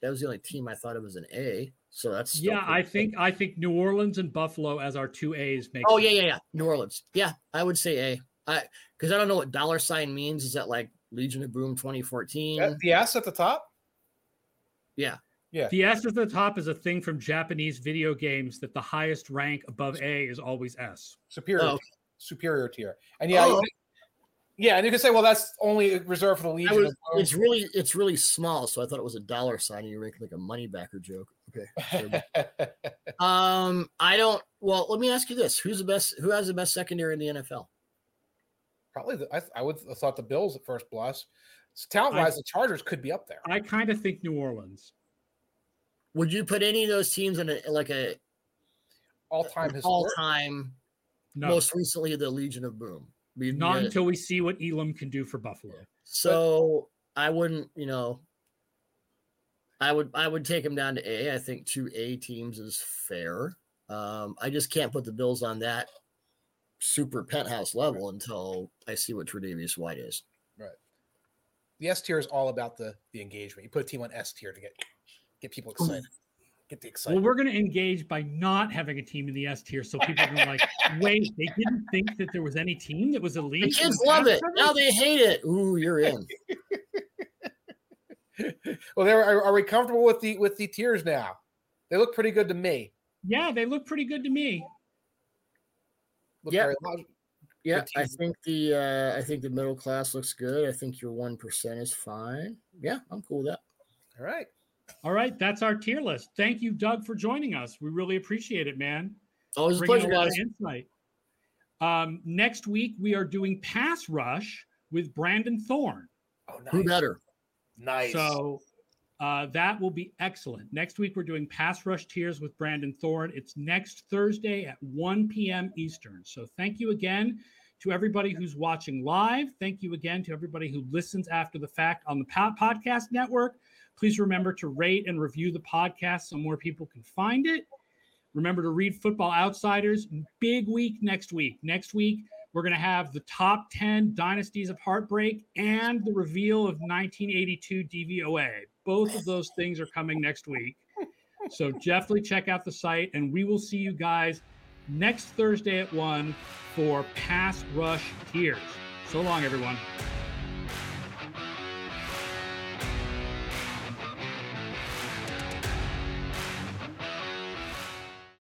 that was the only team I thought it was an A. So that's yeah. I think I think New Orleans and Buffalo as our two A's make. Oh yeah, yeah, yeah. New Orleans. Yeah, I would say A. I because I don't know what dollar sign means. Is that like Legion of Boom 2014? Uh, the S at the top. Yeah. Yeah. The S at the top is a thing from Japanese video games that the highest rank above A is always S. Superior. Oh. Superior tier. And yeah, oh. Yeah, and you can say, well, that's only reserved for the Legion. Was, it's really, it's really small. So I thought it was a dollar sign, and you're making like a money backer joke. Okay. um, I don't. Well, let me ask you this: Who's the best? Who has the best secondary in the NFL? Probably, the, I, I would have thought the Bills at first blush. Talent wise, the Chargers could be up there. I kind of think New Orleans. Would you put any of those teams in a like a all time all time? No. Most recently, the Legion of Boom. We, Not until we see what Elam can do for Buffalo. So but, I wouldn't, you know, I would I would take him down to A. I think two A teams is fair. Um, I just can't put the Bills on that super penthouse level until I see what Tre'Davious White is. Right. The S tier is all about the the engagement. You put a team on S tier to get get people excited get the excitement. Well, we're going to engage by not having a team in the S tier, so people are like, wait, they didn't think that there was any team that was elite. The kids love it. Now they hate it. Ooh, you're in. well, there are, are we comfortable with the with the tiers now? They look pretty good to me. Yeah, they look pretty good to me. Look yeah. Yeah, I think the uh, I think the middle class looks good. I think your one percent is fine. Yeah, I'm cool with that. All right. All right, that's our tier list. Thank you, Doug, for joining us. We really appreciate it, man. Always a pleasure, guys. Insight. Um, next week we are doing pass rush with Brandon Thorn. Oh, nice. Who better? Nice. So uh, that will be excellent. Next week we're doing pass rush Tiers with Brandon Thorn. It's next Thursday at 1 p.m. Eastern. So thank you again to everybody who's watching live. Thank you again to everybody who listens after the fact on the podcast network. Please remember to rate and review the podcast so more people can find it. Remember to read Football Outsiders. Big week next week. Next week, we're going to have the top 10 dynasties of heartbreak and the reveal of 1982 DVOA. Both of those things are coming next week. So definitely check out the site, and we will see you guys next Thursday at 1 for Pass Rush Tiers. So long, everyone.